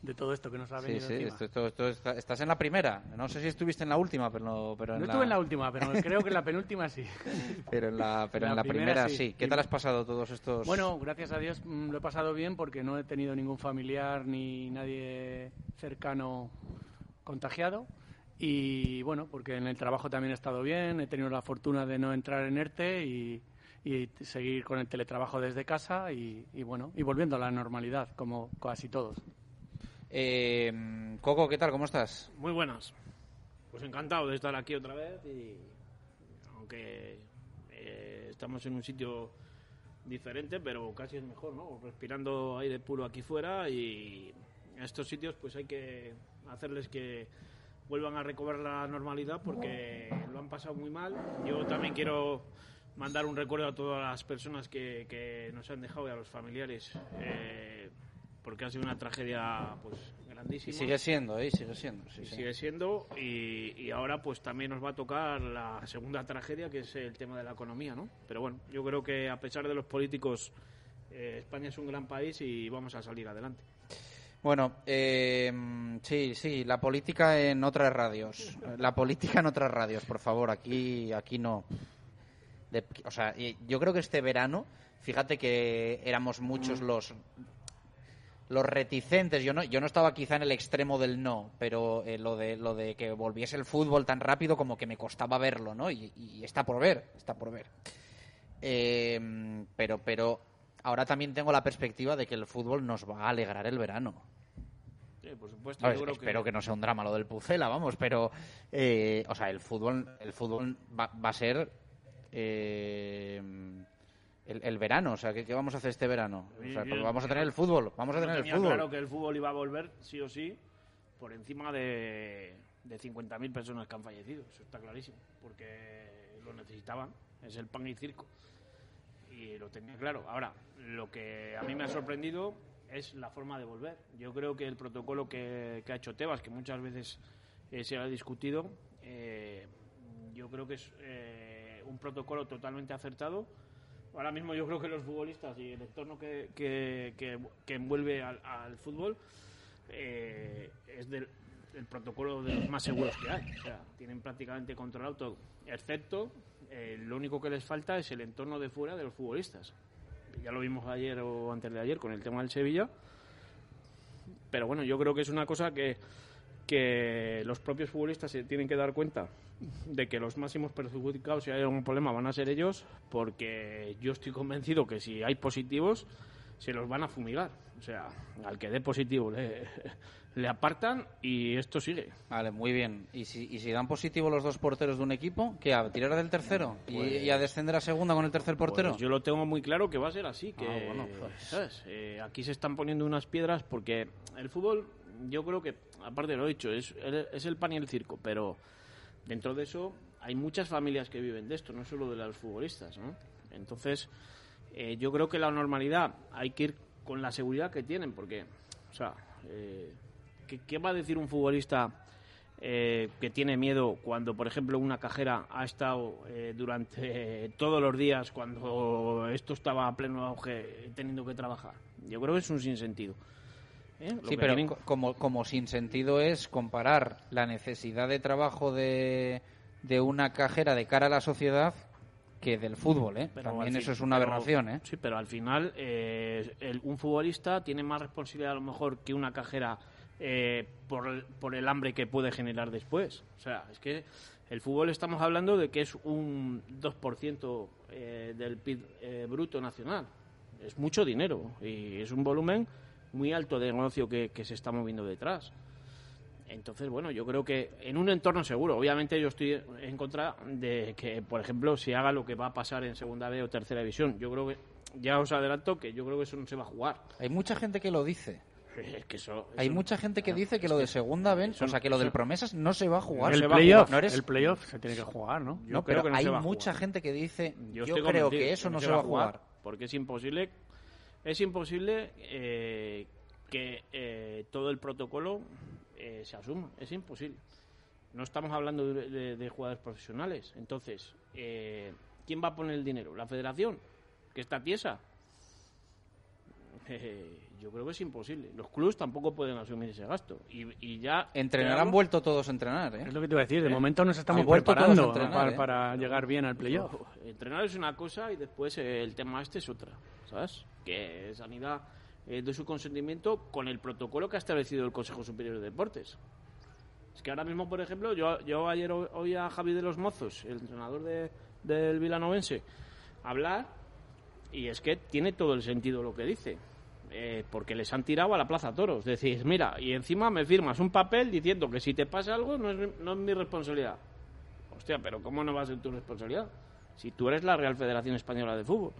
de todo esto que nos ha venido sí, sí, Esto, estás en la primera. No sé si estuviste en la última, pero no. Pero no estuve en la última, pero creo que en la penúltima sí. pero en la, pero en la primera, sí. ¿Qué tal has pasado todos estos...? Bueno, gracias a Dios mm, lo he pasado bien porque no he tenido ningún familiar ni nadie cercano contagiado. Y bueno, porque en el trabajo también he estado bien, he tenido la fortuna de no entrar en ERTE y, y seguir con el teletrabajo desde casa y, y bueno, y volviendo a la normalidad, como casi todos. Eh, Coco, ¿qué tal? ¿Cómo estás? Muy buenas. Pues encantado de estar aquí otra vez y aunque eh, estamos en un sitio diferente, pero casi es mejor, ¿no? Respirando aire puro aquí fuera y a estos sitios pues hay que hacerles que vuelvan a recobrar la normalidad porque lo han pasado muy mal. Yo también quiero mandar un recuerdo a todas las personas que, que nos han dejado y a los familiares. Eh, porque ha sido una tragedia pues grandísima. Y sigue siendo, ¿eh? sigue siendo. Sí, Sigue siendo y, ahora pues también nos va a tocar la segunda tragedia que es el tema de la economía, ¿no? Pero bueno, yo creo que a pesar de los políticos, eh, España es un gran país y vamos a salir adelante. Bueno, eh, sí, sí, la política en otras radios. La política en otras radios, por favor, aquí, aquí no. o sea, yo creo que este verano, fíjate que éramos muchos los los reticentes, yo no, yo no estaba quizá en el extremo del no, pero eh, lo, de, lo de que volviese el fútbol tan rápido como que me costaba verlo, ¿no? Y, está por ver, está por ver. Eh, pero, pero ahora también tengo la perspectiva de que el fútbol nos va a alegrar el verano. Sí, por supuesto. espero que... no sea un drama lo del Pucela, vamos, pero, eh, o sea, el fútbol, el fútbol va, va a ser el, el verano, o sea, ¿qué, qué vamos a hacer este verano? O sea, Yo- pues vamos a tener no- el fútbol, vamos a tener el tenía fútbol. claro que el fútbol iba a volver, sí o sí, por encima de, de 50.000 personas que han fallecido. Eso está clarísimo. Porque lo necesitaban. Es el pan y circo. Y lo tenía claro. Ahora, lo que a mí me ha sorprendido es la forma de volver. Yo creo que el protocolo que, que ha hecho Tebas, que muchas veces eh, se ha discutido, eh, yo creo que es eh, un protocolo totalmente acertado. Ahora mismo yo creo que los futbolistas y el entorno que, que, que- envuelve al, fútbol eh, es del el protocolo de los más seguros que hay. O sea, tienen prácticamente controlado todo. Excepto, eh, lo único que les falta es el entorno de fuera de los futbolistas. Ya lo vimos ayer o antes de ayer con el tema del Sevilla. Pero bueno, yo creo que es una cosa que, que los propios futbolistas se tienen que dar cuenta de que los máximos perjudicados si hay algún problema van a ser ellos porque yo estoy convencido que si hay positivos se los van a fumigar o sea al que dé positivo le, le apartan y esto sigue Vale, muy bien. ¿Y si, y si dan positivo los dos porteros de un equipo, ¿qué? ¿A tirar del tercero? ¿Y- Pues- ¿Y, a descender a segunda con el tercer portero? Pues yo lo tengo muy claro que va a ser así. Que, Ah, bueno, pues. ¿sabes? Eh, aquí se están poniendo unas piedras porque el fútbol, yo creo que, aparte de lo he dicho, es, es el pan y el circo, pero dentro de eso hay muchas familias que viven de esto, no solo de los futbolistas. Entonces, eh, yo creo que la normalidad hay que ir con la seguridad que tienen, porque, o sea, eh, ¿qué, va a decir un futbolista? eh, que tiene miedo cuando, por ejemplo, una cajera ha estado eh, durante todos los días cuando esto estaba a pleno auge teniendo que trabajar. Yo creo que es un sinsentido. ¿Eh? Sí, pero tienen- como, como sin sentido es comparar la necesidad de trabajo de, de una cajera de cara a la sociedad que del fútbol, ¿eh? Pero También eso es una pero- aberración, ¿eh? Sí, pero al final eh, el- un futbolista tiene más responsabilidad a lo mejor que una cajera eh, por, el, por el hambre que puede generar después. O sea, es que el fútbol estamos hablando de que es un 2% eh, del PIB eh, bruto nacional. Es mucho dinero y es un volumen muy alto de negocio que, que se está moviendo detrás. Entonces, bueno, yo creo que en un entorno seguro. Obviamente yo estoy en contra de que, por ejemplo, se haga lo que va a pasar en Segunda B o Tercera División. Yo creo que, ya os adelanto que yo creo que eso no se va a jugar. Hay mucha gente que lo dice. Es que eso, Hay mucha gente que dice que lo de segunda eso- o sea, que lo del promesas no se va a jugar. el playoff, No eres- el playoff se tiene que jugar, ¿no? Yo No, creo pero que no hay se va a mucha jugar. gente que dice, yo, creo que eso no se va a jugar. Porque es imposible, es imposible eh, que eh, todo el protocolo eh, se asuma. Es imposible. No estamos hablando de, de- de jugadores profesionales. Entonces, eh, ¿quién va a poner el dinero? ¿La federación? ¿Que está tiesa? Eh, yo creo que es imposible. Los clubes tampoco pueden asumir ese gasto. Y, y ya... Entrenar han vuelto todos a entrenar, ¿eh? Es lo que te iba a decir, de Eh, momento nos estamos preparando entrenar, para, ¿eh? para llegar bien al playoff. Entrenar es una cosa y después el tema este es otra, ¿sabes? Que Sanidad eh, de su consentimiento con el protocolo que ha establecido el Consejo Superior de Deportes. Es que ahora mismo, por ejemplo, yo, yo ayer oí a Javi de los Mozos, el entrenador de- del Vilanovense, hablar y es que tiene todo el sentido lo que dice. Eh, porque les han tirado a la Plaza Toros. Decís, mira, y encima me firmas un papel diciendo que si te pasa algo no es, no es mi responsabilidad. Hostia, pero ¿cómo no va a ser tu responsabilidad? Si tú eres la Real Federación Española de Fútbol.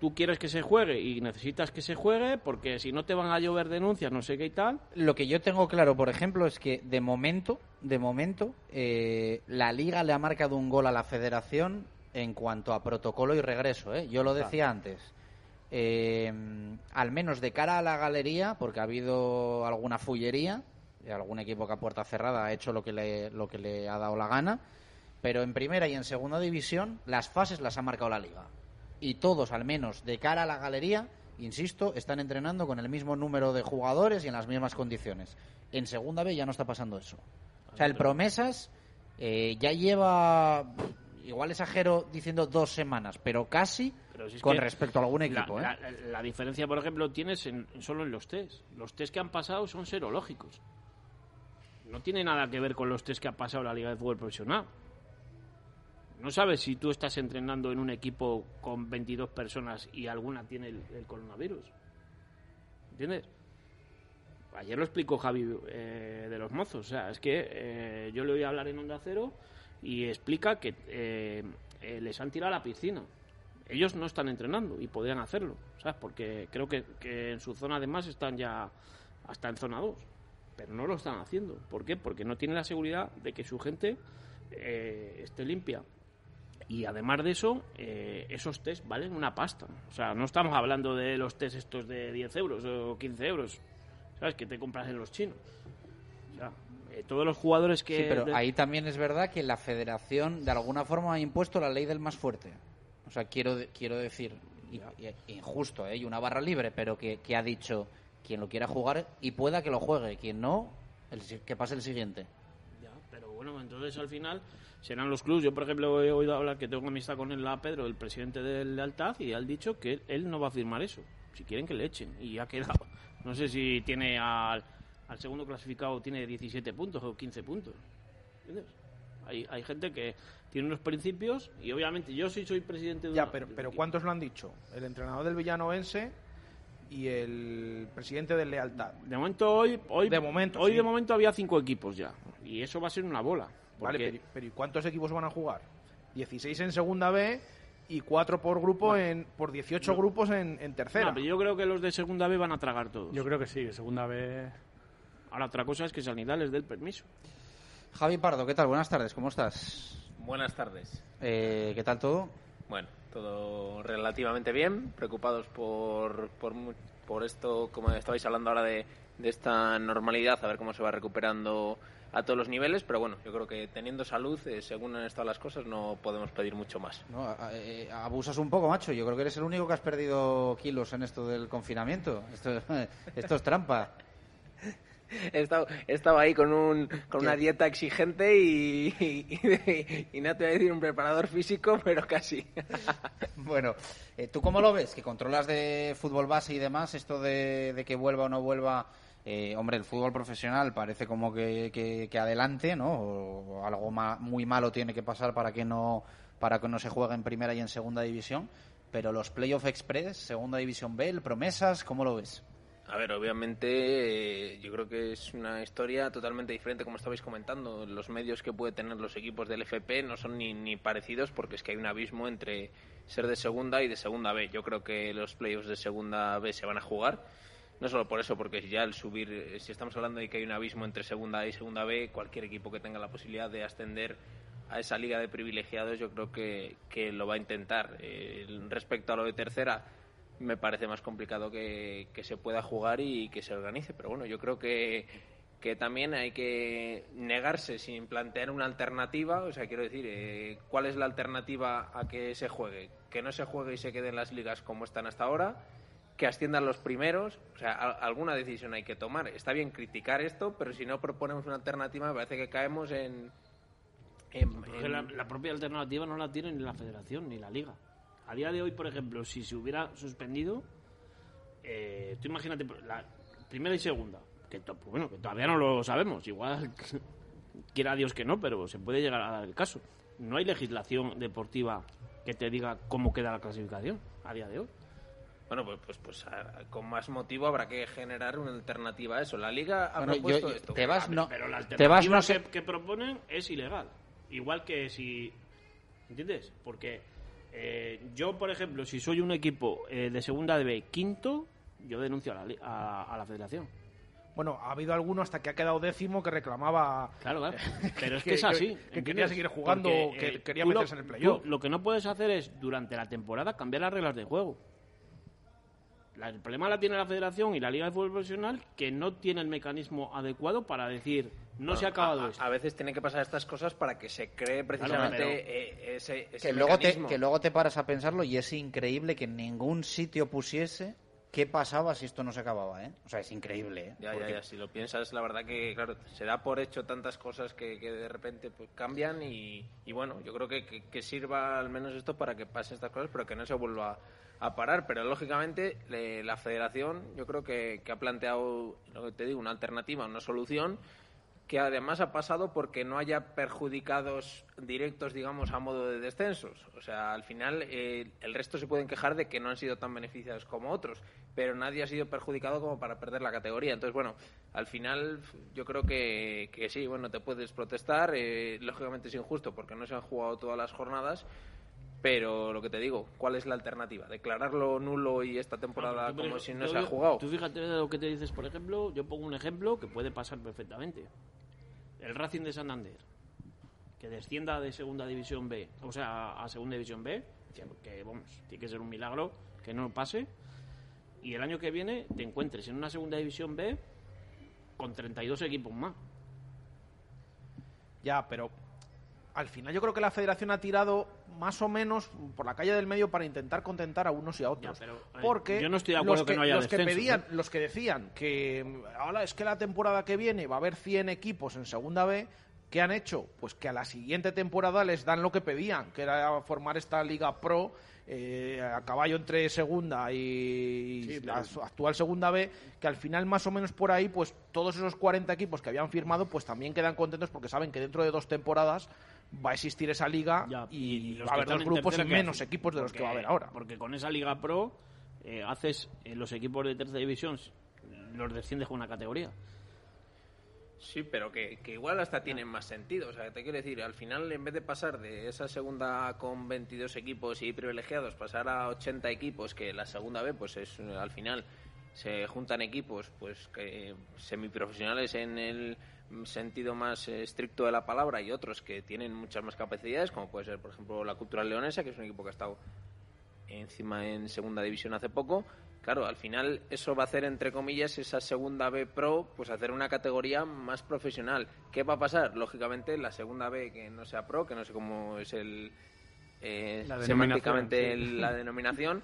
Tú quieres que se juegue y necesitas que se juegue porque si no te van a llover denuncias, no sé qué y tal. Lo que yo tengo claro, por ejemplo, es que de momento, de momento, eh, la liga le ha marcado un gol a la federación en cuanto a protocolo y regreso. ¿eh? Yo lo decía antes. Eh, al menos de cara a la galería, porque ha habido alguna fullería, algún equipo que a puerta cerrada ha hecho lo que le, lo que le ha dado la gana, pero en primera y en segunda división las fases las ha marcado la liga. Y todos, al menos de cara a la galería, insisto, están entrenando con el mismo número de jugadores y en las mismas condiciones. En segunda B ya no está pasando eso. O sea, el Promesas eh, ya lleva, igual exagero diciendo dos semanas, pero casi Pero si es con respecto a algún la, equipo. ¿eh? la- la- la diferencia, por ejemplo, tienes en- solo en los test. Los test que han pasado son serológicos. No tiene nada que ver con los test que ha pasado la Liga de Fútbol Profesional. No sabes si tú estás entrenando en un equipo con 22 personas y alguna tiene el, coronavirus. ¿Entiendes? Ayer lo explicó Javi eh, de los mozos. O sea, es que eh, yo le oí hablar en Onda Cero y explica que eh, eh, les han tirado a la piscina. ellos no están entrenando y podrían hacerlo, ¿sabes? Porque creo que, que en su zona además están ya hasta en zona 2, pero no lo están haciendo. ¿Por qué? Porque no tienen la seguridad de que su gente eh, esté limpia. Y además de eso, eh, esos test valen una pasta. O sea, no estamos hablando de los test estos de 10 euros o 15 euros, ¿sabes? Que te compras en los chinos. O sea, eh, todos los jugadores que... Sí, pero de- ahí también es verdad que la federación de alguna forma ha impuesto la ley del más fuerte. O sea, quiero, quiero decir, injusto, ¿eh? Y una barra libre, pero que, que ha dicho quien lo quiera jugar y pueda que lo juegue, quien no, el que pase el siguiente. Ya, pero bueno, entonces al final serán los clubes. Yo, por ejemplo, he oído hablar que tengo amistad con el Pedro, el presidente del Lealtad, y él ha dicho que él, no va a firmar eso. Si quieren que le echen. Y ha quedado. No sé si tiene al, al segundo clasificado tiene 17 puntos o 15 puntos. ¿Entiendes? Hay, hay gente que tiene unos principios y obviamente yo sí soy presidente de Ya, una- pero, pero. ¿cuántos lo han dicho? El entrenador del Villanovense y el presidente del Lealtad. De momento hoy, hoy, De momento, hoy sí. de momento había cinco equipos ya. Y eso va a ser una bola. Vale, pero, pero ¿y cuántos equipos van a jugar? 16 en segunda B y 4 por grupo en por 18 No. grupos en, en tercera. No, pero yo creo que los de segunda B van a tragar todos. Yo creo que sí, segunda vez. Ahora, otra cosa es que Sanidad les dé el permiso. Javi Pardo, ¿qué tal? Buenas tardes, ¿cómo estás? Buenas tardes. Eh, ¿Qué tal todo? Bueno, todo relativamente bien. Preocupados por, por, mu- por esto, como estabais hablando ahora de, de esta normalidad, a ver cómo se va recuperando a todos los niveles. Pero bueno, yo creo que teniendo salud, eh, según han estado las cosas, no podemos pedir mucho más. No, a- eh, abusas un poco, macho. Yo creo que eres el único que has perdido kilos en esto del confinamiento. Esto, esto es trampa. He estado, he estado ahí con, un, con una dieta exigente y, y, y no te voy a decir un preparador físico, pero casi. Bueno, eh, ¿tú cómo lo ves? Que controlas de fútbol base y demás, esto de, de que vuelva o no vuelva. Eh, hombre, el fútbol profesional parece como que, que- adelante, ¿no? O, o algo ma- muy malo tiene que pasar para que no para que no se juegue en primera y en segunda división. Pero los playoff express, segunda división B, el promesas, ¿cómo lo ves? A ver, obviamente eh, yo creo que es una historia totalmente diferente como estabais comentando. Los medios que puede tener los equipos del FP no son ni, ni parecidos porque es que hay un abismo entre ser de segunda y de segunda B. Yo creo que los playoffs de segunda B se van a jugar. No solo por eso, porque ya el subir, eh, si estamos hablando de que hay un abismo entre segunda A y segunda B, cualquier equipo que tenga la posibilidad de ascender a esa liga de privilegiados yo creo que, que lo va a intentar. Eh, respecto a lo de tercera, me parece más complicado que, que se pueda jugar y que se organice. Pero bueno, yo creo que, que también hay que negarse sin plantear una alternativa. O sea, quiero decir, eh, ¿cuál es la alternativa a que se juegue? Que no se juegue y se queden las ligas como están hasta ahora. Que asciendan los primeros. O sea, a- alguna decisión hay que tomar. Está bien criticar esto, pero si no proponemos una alternativa, me parece que caemos en. en- la, la propia alternativa no la tiene ni la federación ni la liga. A día de hoy, por ejemplo, si se hubiera suspendido, eh, tú imagínate, la primera y segunda, que, to- pues bueno, que todavía no lo sabemos, igual quiera Dios que no, pero se puede llegar a dar el caso. No hay legislación deportiva que te diga cómo queda la clasificación a día de hoy. Bueno, pues, pues, pues a- con más motivo habrá que generar una alternativa a eso. La Liga ha Bueno, propuesto yo- esto. te vas, no, Pero la te vas, no sé, que, que proponen es ilegal. Igual que si. ¿Entiendes? Porque eh, yo, por ejemplo, si soy un equipo eh, de segunda de B quinto, yo denuncio a la, li- a, a la federación. Bueno, ha habido alguno hasta que ha quedado décimo que reclamaba Claro, claro. Pero es que, Que- es así. que- que quería seguir jugando, que quería tú lo- meterse en el playoff. Lo que no puedes hacer es, durante la temporada, cambiar las reglas de juego. La- el problema la tiene la federación y la Liga de Fútbol Profesional, que no tiene el mecanismo adecuado para decir, no se ha acabado a, esto. a veces tienen que pasar estas cosas para que se cree precisamente pero- eh, ese, ese que luego, te, mecanismo. que luego te paras a pensarlo y es increíble que en ningún sitio pusiese qué pasaba si esto no se acababa, ¿eh? O sea, es increíble, ¿eh? Ya, ya, Porque- ya, si lo piensas, la verdad que, claro, se da por hecho tantas cosas que, que de repente pues, cambian y, y bueno, yo creo que, que- que sirva al menos esto para que pasen estas cosas, pero que no se vuelva a parar. Pero lógicamente le- la federación yo creo que, que ha planteado, lo que te digo, una alternativa, una solución que además ha pasado porque no haya perjudicados directos, digamos, a modo de descensos. O sea, al final eh, el resto se pueden quejar de que no han sido tan beneficiados como otros, pero nadie ha sido perjudicado como para perder la categoría. Entonces, bueno, al final yo creo que, que sí, bueno, te puedes protestar, eh, lógicamente es injusto porque no se han jugado todas las jornadas, Pero lo que te digo, ¿cuál es la alternativa? ¿Declararlo nulo y esta temporada Ah, como si no se ha jugado? Tú fíjate de lo que te dices, por ejemplo, yo pongo un ejemplo que puede pasar perfectamente. El Racing de Santander, que descienda de Segunda División B, o sea, a Segunda División B, que, que, vamos, tiene que ser un milagro que no pase, y el año que viene te encuentres en una Segunda División B con 32 equipos más. Ya, pero al final yo creo que la federación ha tirado más o menos por la calle del medio para intentar contentar a unos y a otros. pero, eh, porque yo no estoy de acuerdo los que no haya los que descensos, pedían, ¿eh? los que decían que ahora es que la temporada que viene va a haber 100 equipos en segunda B, ¿qué han hecho? Pues que a la siguiente temporada les dan lo que pedían, que era formar esta liga pro eh, a caballo entre segunda y Sí, la pero- actual segunda B, que al final más o menos por ahí, pues todos esos 40 equipos que habían firmado, pues también quedan contentos porque saben que dentro de dos temporadas va a existir esa liga y, los va a haber dos grupos y tercera, ¿qué menos hacen? equipos de los que va a haber ahora. Porque con esa Liga Pro eh, haces eh, los equipos de tercera división, los desciendes con una categoría. Sí, pero que, que igual hasta tienen más sentido. O sea, te quiero decir, al final, en vez de pasar de esa segunda con 22 equipos y privilegiados, pasar a 80 equipos, que la segunda B, pues es al final se juntan equipos, pues que semiprofesionales en el sentido más estricto de la palabra y otros que tienen muchas más capacidades, como puede ser, por ejemplo, la Cultural Leonesa, que es un equipo que ha estado encima en segunda división hace poco. Claro, al final eso va a hacer, entre comillas, esa segunda B Pro, pues hacer una categoría más profesional. ¿Qué va a pasar? Lógicamente, la segunda B que no sea Pro, que no sé cómo es el eh, La semánticamente sí. la denominación,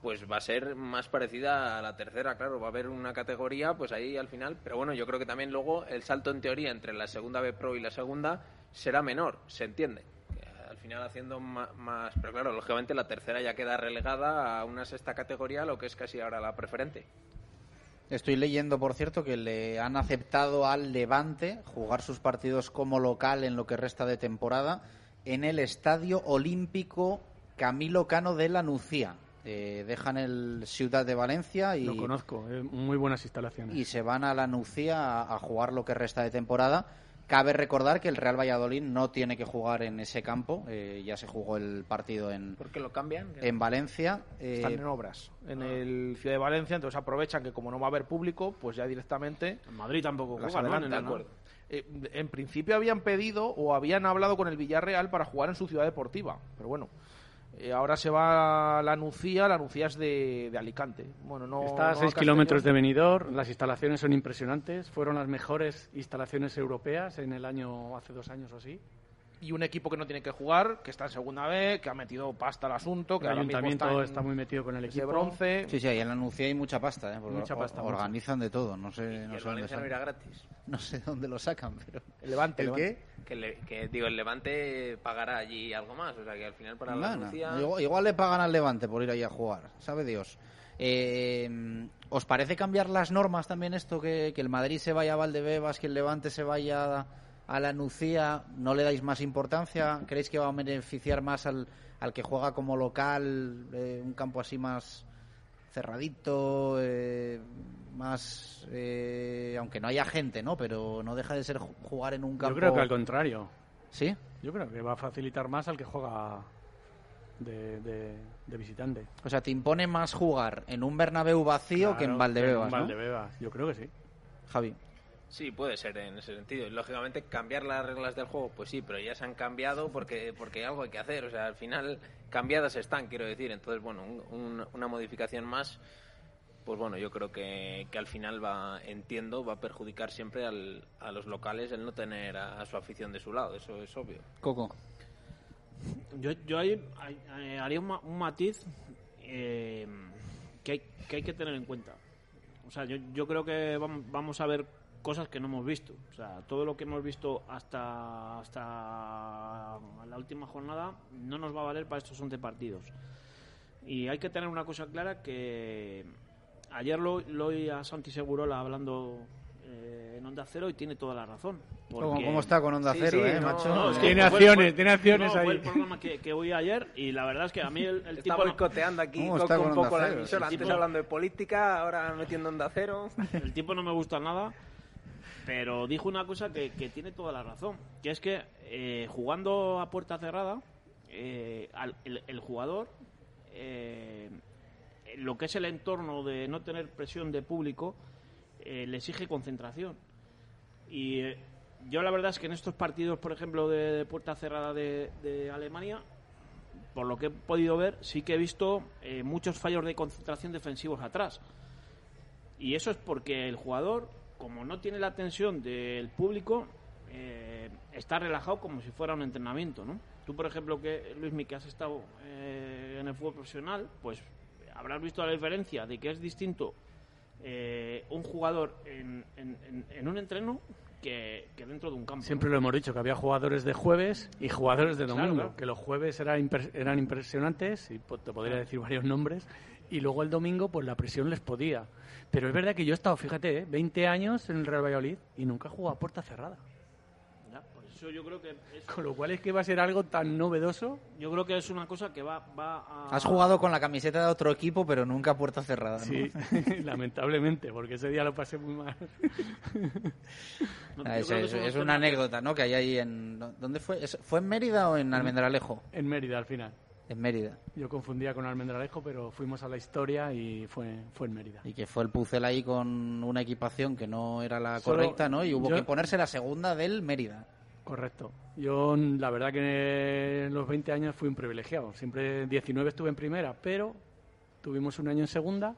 pues va a ser más parecida a la tercera, claro, va a haber una categoría, pues ahí al final, pero bueno, yo creo que también luego el salto en teoría entre la segunda B Pro y la segunda será menor, se entiende. Final haciendo ma- más, pero claro, lógicamente la tercera ya queda relegada a una sexta categoría, lo que es casi ahora la preferente. Estoy leyendo, por cierto, que le han aceptado al Levante jugar sus partidos como local en lo que resta de temporada en el Estadio Olímpico Camilo Cano de la Nucía. Eh, dejan el Ciudad de Valencia y, Lo conozco, eh, muy buenas instalaciones. y se van a la Nucía a, a jugar lo que resta de temporada. Cabe recordar que el Real Valladolid no tiene que jugar en ese campo. eh, ya se jugó el partido en, ¿Por qué lo cambian? en Valencia. eh, Están en obras en el Ciudad de Valencia, entonces aprovechan que como no va a haber público, pues ya directamente En Madrid tampoco las juegan, ¿no? adelantan, En el- ¿no? Eh, en principio habían pedido o habían hablado con el Villarreal para jugar en su ciudad deportiva, pero bueno, eh, ahora se va a la Nucía, la Nucía es de, de Alicante. Bueno, no, Está a no 6 Castellón. kilómetros de Benidorm, las instalaciones son impresionantes, fueron las mejores instalaciones europeas en el año, hace dos años o así. Y un equipo que no tiene que jugar, que está en segunda B, que ha metido pasta al asunto, que El ahora mismo ayuntamiento está, en está muy metido con el equipo. bronce. Sí, sí, ahí en la Nucía hay mucha pasta, ¿eh? porque Mucha o- pasta, organizan de todo, no sé, Y no el sé dónde no sacan. irá gratis. No sé dónde lo sacan, pero... El Levante, ¿El Levante. qué? Que, le- que, digo, el Levante pagará allí algo más, o sea que al final para la Nucía- igual, igual le pagan al Levante por ir ahí a jugar, sabe Dios. Eh, ¿Os parece cambiar las normas también esto? Que, que el Madrid se vaya a Valdebebas, que el Levante se vaya a la Nucía, ¿no le dais más importancia? ¿Creéis que va a beneficiar más al, al que juega como local, eh, un campo así más cerradito, eh, más... eh, aunque no haya gente, ¿no? Pero no deja de ser ju- jugar en un campo... Yo creo que al contrario. ¿Sí? Yo creo que va a facilitar más al que juega de, de- de visitante. O sea, te impone más jugar en un Bernabéu vacío que en Valdebebas, en ¿no? Valdebebas, yo creo que sí. Javi. Sí, puede ser en ese sentido. Y, lógicamente, cambiar las reglas del juego, pues sí, pero ya se han cambiado porque, porque algo hay que hacer. O sea, al final, cambiadas están, quiero decir. Entonces, bueno, un- un- una modificación más, pues bueno, yo creo que, que al final va, entiendo, va a perjudicar siempre al- a los locales el no tener a, a su afición de su lado. Eso es obvio. Coco. Yo, yo ahí ahí, eh, haría un, ma- un matiz eh, que, hay, que hay que tener en cuenta. O sea, yo, yo creo que vam- vamos a ver cosas que no hemos visto. O sea, todo lo que hemos visto hasta, hasta la última jornada no nos va a valer para estos 11 partidos. Y hay que tener una cosa clara que ayer lo, lo oí a Santi Segurola hablando eh, en Onda Cero y tiene toda la razón. ¿Cómo, Porque- cómo está con Onda Cero, sí, eh, no, macho? no, es que Tiene fue- acciones, fue- tiene acciones no, ahí. Fue el programa que, que oí ayer y la verdad es que a mí el, el Está tipo... boicoteando aquí ¿Cómo Coco, está con un poco la Cero? emisora. El Antes tipo- hablando de política, ahora metiendo onda cero. El tipo no me gusta nada, pero dijo una cosa que, tiene toda la razón, que es que eh, jugando a puerta cerrada, eh, el, jugador, eh, lo que es el entorno de no tener presión de público, le exige concentración. Y yo la verdad es que en estos partidos, por ejemplo, de, puerta cerrada de, Alemania, por lo que he podido ver, sí que he visto muchos fallos de concentración defensivos atrás. Y eso es porque el jugador, como no tiene la tensión del público, eh, está relajado como si fuera un entrenamiento, ¿no? Tú, por ejemplo, que Luismi, que has estado eh, en el fútbol profesional, pues habrás visto la diferencia de que es distinto eh, un jugador en, en- en- en un entreno que, que dentro de un campo. Siempre lo hemos dicho, que había jugadores de jueves y jugadores de domingo. claro. Que los jueves eran, eran impresionantes, y po- te podría decir varios nombres, y luego el domingo, pues la presión les podía. Pero es verdad que yo he estado, fíjate, ¿eh? 20 años en el Real Valladolid y nunca he jugado a puerta cerrada. Ya, por eso yo creo que es, Con lo cual es que va a ser algo tan novedoso. yo creo que es una cosa que va, va a... Has jugado con la camiseta de otro equipo, pero nunca a puerta cerrada. ¿no? Sí, lamentablemente, porque ese día lo pasé muy mal. No, Ah, eso es, una anécdota, ¿no? Que hay ahí en... ¿Dónde fue? ¿Es- ¿Fue en Mérida o en Almendralejo? En Mérida, al final. En Mérida. Yo confundía con Almendralejo, pero fuimos a la historia y fue, fue en Mérida. Y que fue el Pucel ahí con una equipación que no era la Solo- correcta, ¿no? Y hubo yo- que ponerse la segunda del Mérida. Correcto. Yo, la verdad que en los 20 años fui un privilegiado. Siempre 19 estuve en primera, pero tuvimos un año en segunda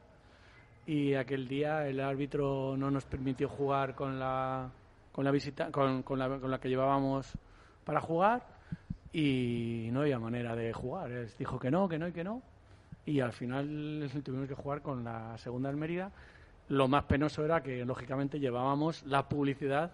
y aquel día el árbitro no nos permitió jugar con la con la visita con, con la, con la que llevábamos para jugar y no había manera de jugar. Dijo que no, que no y que no. Y al final tuvimos que jugar con la segunda del Mérida. Lo más penoso era que, lógicamente, llevábamos la publicidad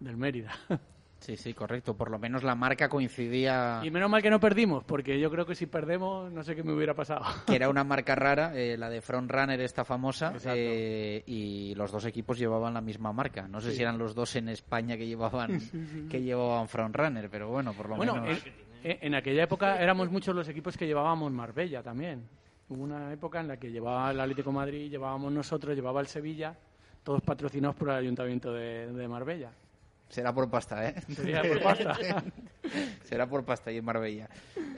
del Mérida. Sí, sí, correcto. Por lo menos la marca coincidía, Y menos mal que no perdimos, porque yo creo que si perdemos, no sé qué me hubiera pasado. que era una marca rara, eh, la de Frontrunner esta famosa, eh, y los dos equipos llevaban la misma marca. No sé Sí. si eran los dos en España que llevaban que llevaban Frontrunner, pero bueno, por lo Bueno, menos... en, en aquella época éramos muchos los equipos que llevábamos Marbella también. Hubo una época en la que llevaba el Atlético de Madrid, llevábamos nosotros, llevaba el Sevilla, todos patrocinados por el Ayuntamiento de, de Marbella. Será por pasta, ¿eh? Sería por pasta. Será por pasta y en Marbella.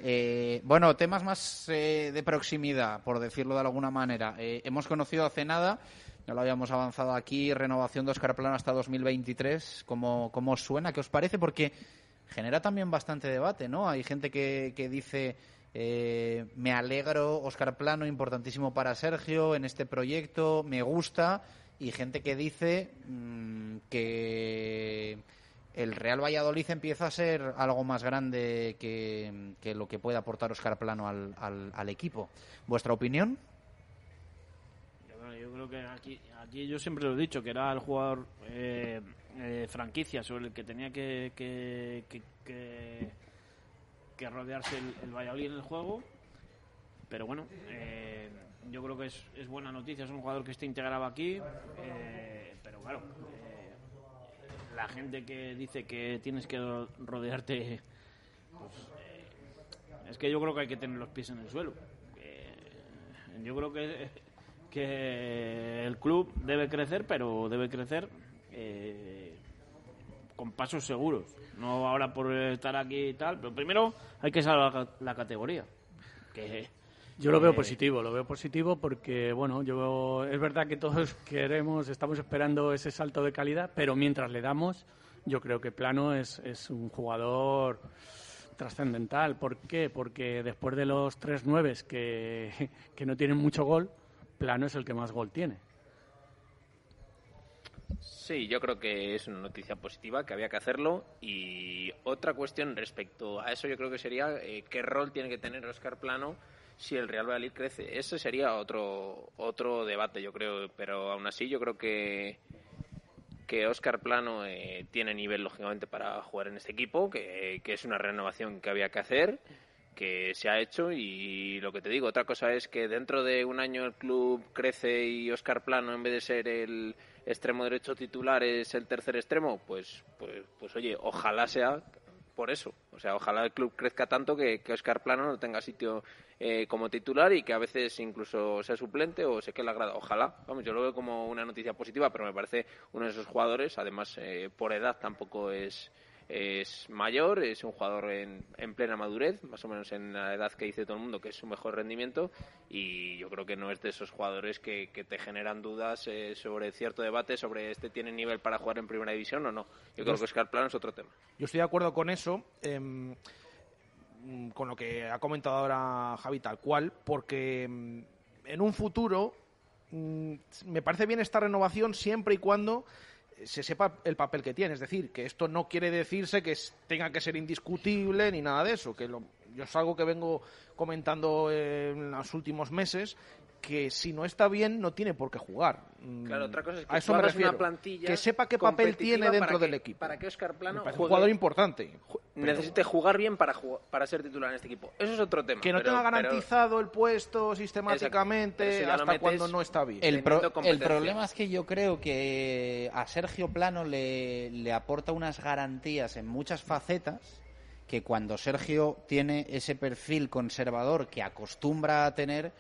Eh, bueno, temas más eh, de proximidad, por decirlo de alguna manera. Eh, hemos conocido hace nada, ya lo habíamos avanzado aquí, renovación de Oscar Plano hasta 2023. ¿Cómo, cómo os suena? ¿Qué os parece? Porque genera también bastante debate, ¿no? Hay gente que, que dice, eh, me alegro, Oscar Plano, importantísimo para Sergio en este proyecto, me gusta, y gente que dice mm, que el Real Valladolid empieza a ser algo más grande que, lo que puede aportar Oscar Plano al, al- equipo. ¿Vuestra opinión? Yo, creo que aquí, aquí yo siempre lo he dicho, que era el jugador eh, eh, franquicia sobre el que tenía que, que, que, que- que rodearse el, el Valladolid en el juego. Pero bueno, eh, yo creo que es, es buena noticia, es un jugador que está integrado aquí. eh, pero claro, eh, la gente que dice que tienes que ro- rodearte, pues, eh, es que yo creo que hay que tener los pies en el suelo. Eh, yo creo que, que el club debe crecer, pero debe crecer con pasos seguros. No ahora por estar aquí y tal, pero primero hay que salvar la, la categoría. Que, Yo lo veo Eh, positivo, lo veo positivo porque, bueno, yo es verdad que todos queremos, estamos esperando ese salto de calidad, pero mientras le damos, yo creo que Plano es, es un jugador trascendental. ¿Por qué? Porque después de los tres nueves que, que no tienen mucho gol, Plano es el que más gol tiene. Sí, yo creo que es una noticia positiva, que había que hacerlo. Y otra cuestión respecto a eso, yo creo que sería eh, qué rol tiene que tener Oscar Plano si el Real Valladolid crece. Ese sería otro otro debate, yo creo. Pero aún así, yo creo que que Oscar Plano eh, tiene nivel, lógicamente, para jugar en este equipo, que, que es una renovación que había que hacer, que se ha hecho y lo que te digo, otra cosa es que dentro de un año el club crece y Oscar Plano, en vez de ser el extremo derecho titular, es el tercer extremo, pues, pues, pues oye, ojalá sea por eso. O sea, ojalá el club crezca tanto que, que Oscar Plano no tenga sitio eh, como titular y que a veces incluso sea suplente o se quede la grada. Ojalá. Vamos, yo lo veo como una noticia positiva, pero me parece uno de esos jugadores, además eh, por edad tampoco es es mayor, es un jugador en, en, plena madurez, más o menos en la edad que dice todo el mundo que es su mejor rendimiento y yo creo que no es de esos jugadores que, que te generan dudas eh, sobre cierto debate, sobre este tiene nivel para jugar en primera división o no. Yo creo que Oscar Plano es otro tema. Yo estoy de acuerdo con eso. Eh, con lo que ha comentado ahora Javi tal cual, porque en un futuro me parece bien esta renovación siempre y cuando se sepa el papel que tiene. Es decir, que esto no quiere decirse que tenga que ser indiscutible ni nada de eso. Que lo, yo es algo que vengo comentando en los últimos meses que si no está bien no tiene por qué jugar. Claro, otra cosa es que a eso me refiero. una plantilla que sepa qué papel tiene dentro que, del equipo. Para que Oscar Plano juegue, un jugador importante. Necesite jugar bien para jugar, para ser titular en este equipo. Eso es otro tema. Que no pero, tenga garantizado pero... el puesto sistemáticamente hasta cuando no está bien. El, pro, el, problema es que yo creo que a Sergio Plano le, le aporta unas garantías en muchas facetas que cuando Sergio tiene ese perfil conservador que acostumbra a tener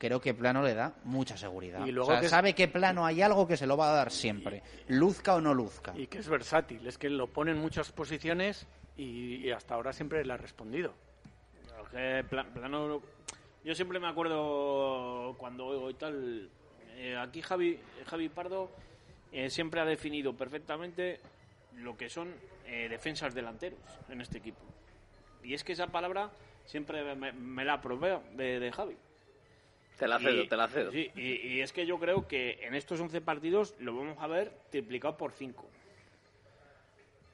creo que Plano le da mucha seguridad. Y luego o sea, que sabe que Plano hay algo que se lo va a dar siempre, luzca o no luzca. Y que es versátil, es que lo pone en muchas posiciones y, y hasta ahora siempre le ha respondido. Que Plano, yo siempre me acuerdo cuando oigo y tal, eh, aquí Javi, Javi Pardo eh, siempre ha definido perfectamente lo que son eh, defensas delanteros en este equipo. Y es que esa palabra siempre me, me la probé de, de Javi. Te la cedo, y, te la cedo. Sí, y, y, es que yo creo que en estos 11 partidos lo vamos a ver triplicado por 5.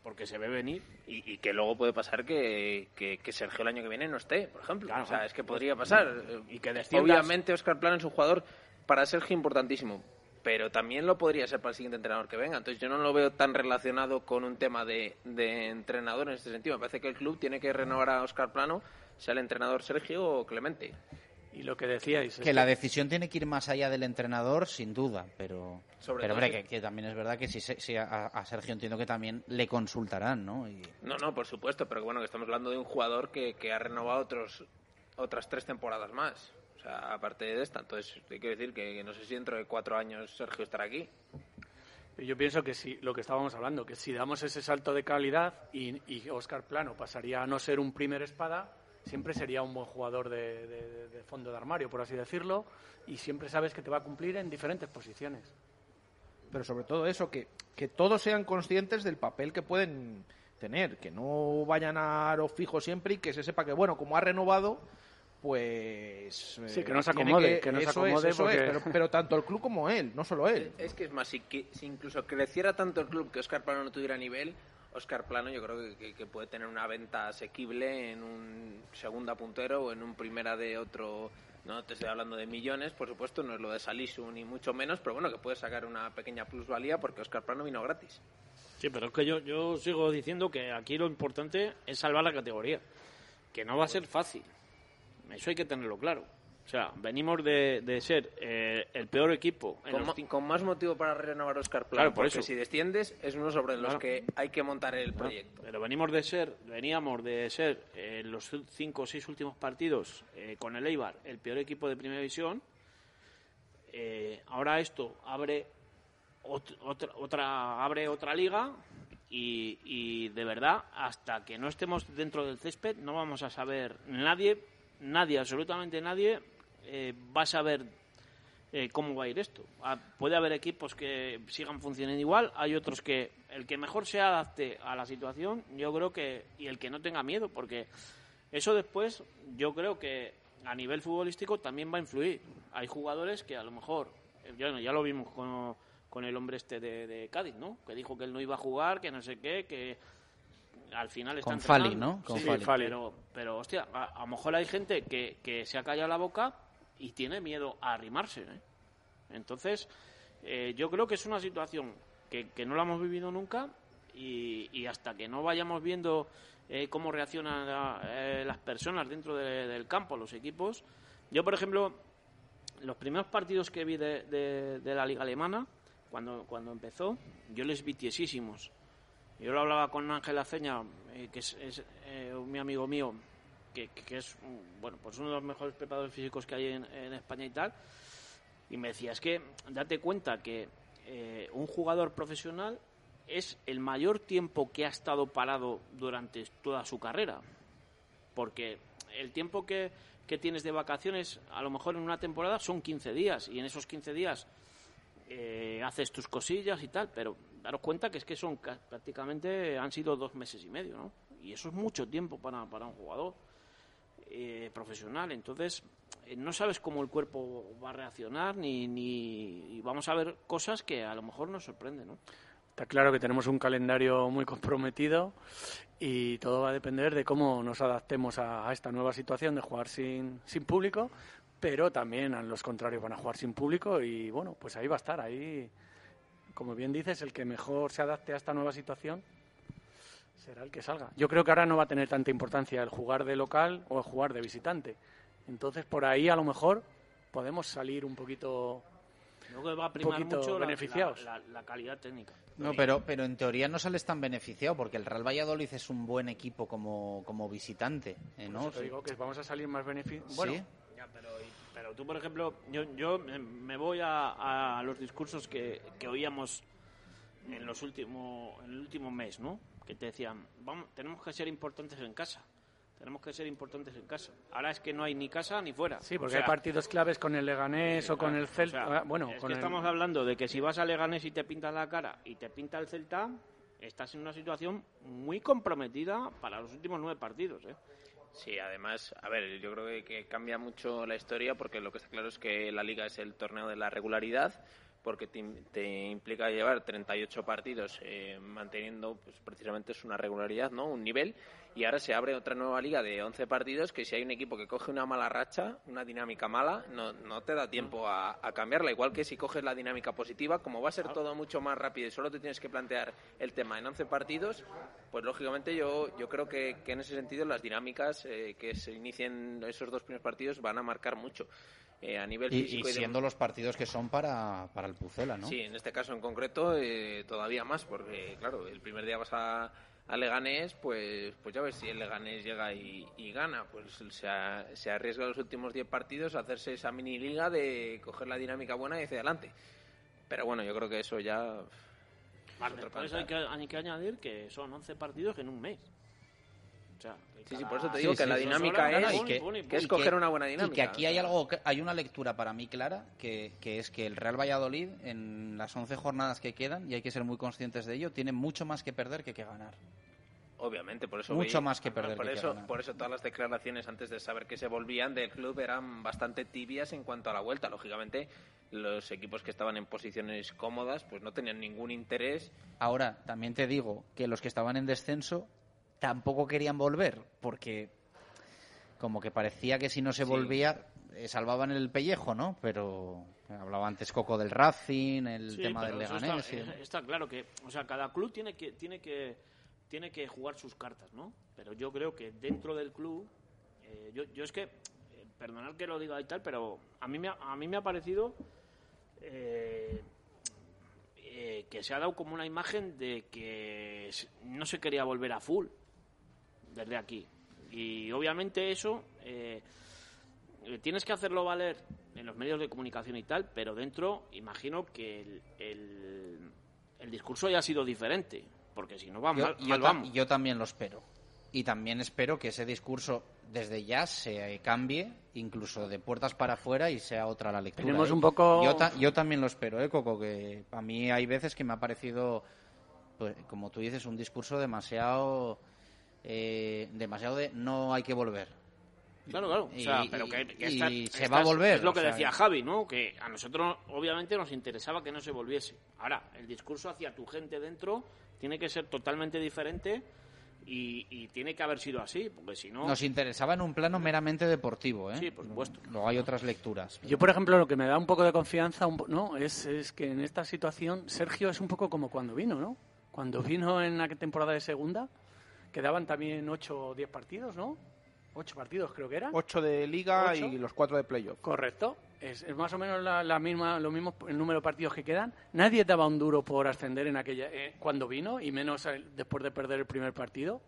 Porque se ve venir. Y, y que luego puede pasar que, que, que, Sergio el año que viene no esté, por ejemplo. Claro, o sea, es que podría pasar. Y que desciendas... Obviamente Oscar Plano es un jugador para Sergio importantísimo. Pero también lo podría ser para el siguiente entrenador que venga. Entonces yo no lo veo tan relacionado con un tema de, de entrenador en este sentido. Me parece que el club tiene que renovar a Oscar Plano, sea el entrenador Sergio o Clemente. Y lo que decíais. Que la decisión tiene que ir más allá del entrenador, sin duda, pero. Sobre pero, hombre, que, que, también es verdad que si, si a, a, Sergio entiendo que también le consultarán, ¿no? Y... No, no, por supuesto, pero bueno, que estamos hablando de un jugador que, que ha renovado otros, otras tres temporadas más. O sea, aparte de esta. Entonces, hay que decir que, que no sé si dentro de cuatro años Sergio estará aquí. Yo pienso que si lo que estábamos hablando, que si damos ese salto de calidad y, y Oscar Plano pasaría a no ser un primer espada, siempre sería un buen jugador de, de, de, fondo de armario, por así decirlo, y siempre sabes que te va a cumplir en diferentes posiciones. Pero sobre todo eso, que, que todos sean conscientes del papel que pueden tener, que no vayan a lo fijo siempre y que se sepa que, bueno, como ha renovado, pues... Sí, que no se acomode, que, que no se acomode es, porque... es, pero, pero, tanto el club como él, no solo él. Es que es más, si, que, si incluso creciera tanto el club que Oscar Plano no tuviera nivel, Oscar Plano yo creo que, puede tener una venta asequible en un segunda puntero o en un primera de otro no te estoy hablando de millones por supuesto no es lo de Salisu ni mucho menos pero bueno que puede sacar una pequeña plusvalía porque Oscar Plano vino gratis. Sí pero es que yo sigo diciendo que aquí lo importante es salvar la categoría que no va a ser fácil. Eso hay que tenerlo claro o sea, venimos de, de ser eh, el peor equipo. Con, más motivo para renovar Oscar Plano, claro, por porque eso. si desciendes es uno sobre los claro. que hay que montar el proyecto. Pero venimos de ser, veníamos de ser en eh, los cinco o seis últimos partidos eh, con el Eibar el peor equipo de primera división. Eh, ahora esto abre ot otra, otra, abre otra liga y, y de verdad hasta que no estemos dentro del césped no vamos a saber nadie, nadie, absolutamente nadie eh, va a saber eh, cómo va a ir esto. Ah, puede haber equipos que sigan funcionando igual, hay otros que el que mejor se adapte a la situación, yo creo que, y el que no tenga miedo, porque eso después yo creo que a nivel futbolístico también va a influir. Hay jugadores que a lo mejor, ya, ya lo vimos con, con el hombre este de, de, Cádiz, ¿no? Que dijo que él no iba a jugar, que no sé qué, que al final está con Fali, ¿no? Con sí, Fali. Pero, pero hostia, a, a, lo mejor hay gente que, que se ha callado la boca y tiene miedo a arrimarse. ¿eh? Entonces, eh, yo creo que es una situación que, que no la hemos vivido nunca y, hasta que no vayamos viendo eh, cómo reaccionan eh, las personas dentro de, del campo, los equipos. Yo, por ejemplo, los primeros partidos que vi de, la liga alemana, cuando, cuando empezó, yo les vi tiesísimos. Yo lo hablaba con Ángel Aceña, que es, es mi amigo mío, que, que, es bueno pues uno de los mejores preparadores físicos que hay en, España y tal y me decía es que date cuenta que eh, un jugador profesional es el mayor tiempo que ha estado parado durante toda su carrera. Porque el tiempo que, que tienes de vacaciones, a lo mejor en una temporada son 15 días, y en esos 15 días eh, haces tus cosillas y tal, pero daros cuenta que es que son ca- prácticamente han sido dos meses y medio, ¿no? Y eso es mucho tiempo para, para un jugador eh, profesional. Entonces, eh, no sabes cómo el cuerpo va a reaccionar ni, ni vamos a ver cosas que a lo mejor nos sorprenden, ¿no? Está claro que tenemos un calendario muy comprometido y todo va a depender de cómo nos adaptemos a, a esta nueva situación de jugar sin, sin público, pero también a los contrarios van a jugar sin público y bueno, pues ahí va a estar, ahí, como bien dices, el que mejor se adapte a esta nueva situación será el que salga. Yo creo que ahora no va a tener tanta importancia el jugar de local o el jugar de visitante. Entonces, por ahí a lo mejor podemos salir un poquito Creo que va a primar poquito mucho la- beneficiados. La, la- la calidad técnica. No, pero, pero en teoría no sales tan beneficiado porque el Real Valladolid es un buen equipo como, como visitante, ¿eh, ¿no? eso te digo que vamos a salir más beneficiados. Bueno, Sí. Ya, pero, pero tú, por ejemplo, yo, yo me- voy a, a los discursos que, que oíamos en los últimos en el último mes, ¿no? Que te decían, vamos, tenemos que ser importantes en casa. Tenemos que ser importantes en casa. Ahora es que no hay ni casa ni fuera. Sí, O porque sea, hay partidos claves con el Leganés o con el Celta. o sea, bueno, es con que el- estamos hablando de que si vas a Leganés y te pintas la cara y te pinta el Celta, estás en una situación muy comprometida para los últimos nueve partidos, ¿eh? Sí, además, a ver, yo creo que, que cambia mucho la historia porque lo que está claro es que la liga es el torneo de la regularidad porque te, te implica llevar 38 partidos eh, manteniendo pues, precisamente es una regularidad, ¿no? Un nivel y ahora se abre otra nueva liga de 11 partidos que si hay un equipo que coge una mala racha, una dinámica mala, no, no te da tiempo a, a cambiarla, igual que si coges la dinámica positiva, como va a ser todo mucho más rápido y solo te tienes que plantear el tema en 11 partidos, pues lógicamente yo, yo creo que, que en ese sentido las dinámicas eh, que se inicien esos dos primeros partidos van a marcar mucho. Eh, a nivel Y, físico y y de- siendo los partidos que son para, para el Pucela, ¿no? Sí, en este caso en concreto eh, todavía más, porque claro, el primer día vas a, a Leganés, pues, pues ya ves si el Leganés llega y, y gana, pues se, a- se arriesga los últimos 10 partidos a hacerse esa mini liga de coger la dinámica buena y hacia adelante. Pero bueno, yo creo que eso ya... Vale, otro por eso hay cantar. que, hay que añadir que son 11 partidos en un mes. O sea, Sí, sí, por eso te digo sí, que la sí, dinámica eso es, y que- pum, y pum. que es y coger una buena Y dinámica. que aquí hay algo, hay una lectura para mí clara, que, que es que el Real Valladolid, en las 11 jornadas que quedan, y hay que ser muy conscientes de ello, tiene mucho más que perder que que ganar. Obviamente, por eso Mucho veí- más que perder Por que que eso, ganar. por eso todas las declaraciones antes de saber que se volvían del club eran bastante tibias en cuanto a la vuelta. Lógicamente, los equipos que estaban en posiciones cómodas, pues no tenían ningún interés. Ahora, también te digo que los que estaban en descenso tampoco querían volver, porque como que parecía que si no se volvía eh, salvaban el pellejo, ¿no? Pero hablaba antes Coco del Racing, el Sí, tema del Leganés. Está, y- está claro que, o sea, cada club tiene que, tiene que, tiene que jugar sus cartas, ¿no? Pero yo creo que dentro del club, eh, yo, yo es que, eh, perdonad que lo diga y tal, pero a mí me ha, a mí me ha parecido eh, eh, que se ha dado como una imagen de que no se quería volver a full desde aquí. Y obviamente eso eh, eh, tienes que hacerlo valer en los medios de comunicación y tal, pero dentro imagino que el, el, el discurso ya ha sido diferente, porque si no va Yo, mal, yo mal vamos. yo también lo espero. Y también espero que ese discurso desde ya se cambie, incluso de puertas para afuera y sea otra la lectura. Tenemos ¿eh? un poco- Yo, ta- yo también lo espero, ¿eh, Coco? Que a mí hay veces que me ha parecido, pues, como tú dices, un discurso demasiado, eh, demasiado de no hay que volver. Claro, claro. O Y- pero que, que y esta- se esta va a es- volver, Es lo que sea, decía Javi, ¿no? Que a nosotros, obviamente, nos interesaba que no se volviese. Ahora, el discurso hacia tu gente dentro tiene que ser totalmente diferente y, y tiene que haber sido así, porque si no. Nos interesaba en un plano meramente deportivo, ¿eh? Sí, por supuesto. Luego hay otras lecturas. Yo, por ejemplo, lo que me da un poco de confianza ¿no? es, es que en esta situación Sergio es un poco como cuando vino, ¿no? Cuando vino en la temporada de segunda, quedaban también 8 o 10 partidos, ¿no? 8 partidos creo que eran. Ocho de liga Ocho. y los cuatro de playoff. Correcto. Es, es más o menos la, la misma, lo mismo el número de partidos que quedan. Nadie daba un duro por ascender en aquella eh, cuando vino y menos el- después de perder el primer partido.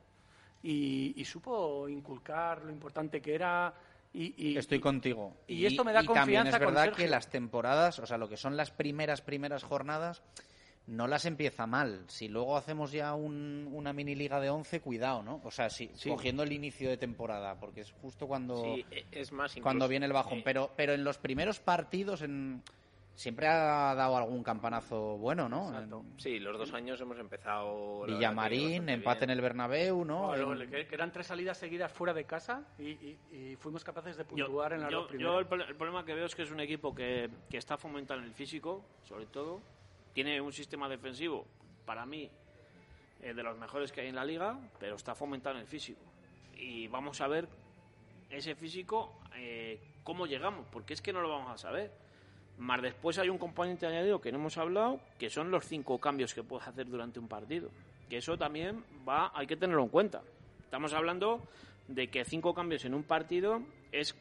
Y, y supo inculcar lo importante que era. Y, y- Estoy contigo. y esto me da también confianza es con verdad Sergio. que las temporadas, o sea, lo que son las primeras, primeras jornadas, no las empieza mal. Si luego hacemos ya un- una mini liga de 11, cuidado, ¿no? O sea, si, Sí. cogiendo el inicio de temporada, porque es justo cuando, Sí, e- es más, incluso- cuando viene el bajón. eh, Pero, pero en los primeros partidos en... siempre ha dado algún campanazo bueno, ¿no? Sí, los dos años hemos empezado. la Villamarín, empate en el Bernabéu, ¿no? Bueno, En- que, eran tres salidas seguidas fuera de casa y, y- y fuimos capaces de Yo, puntuar en las yo- dos yo el problema que veo es que es un equipo que, que está fomentando el físico, sobre todo. Tiene un sistema defensivo, para mí, eh, de los mejores que hay en la liga, pero está fomentando el físico. Y vamos a ver ese físico, eh, cómo llegamos, porque es que no lo vamos a saber. Más después hay un componente añadido que no hemos hablado, que son los cinco cambios que puedes hacer durante un partido. Que eso también va, hay que tenerlo en cuenta. Estamos hablando de que cinco cambios en un partido es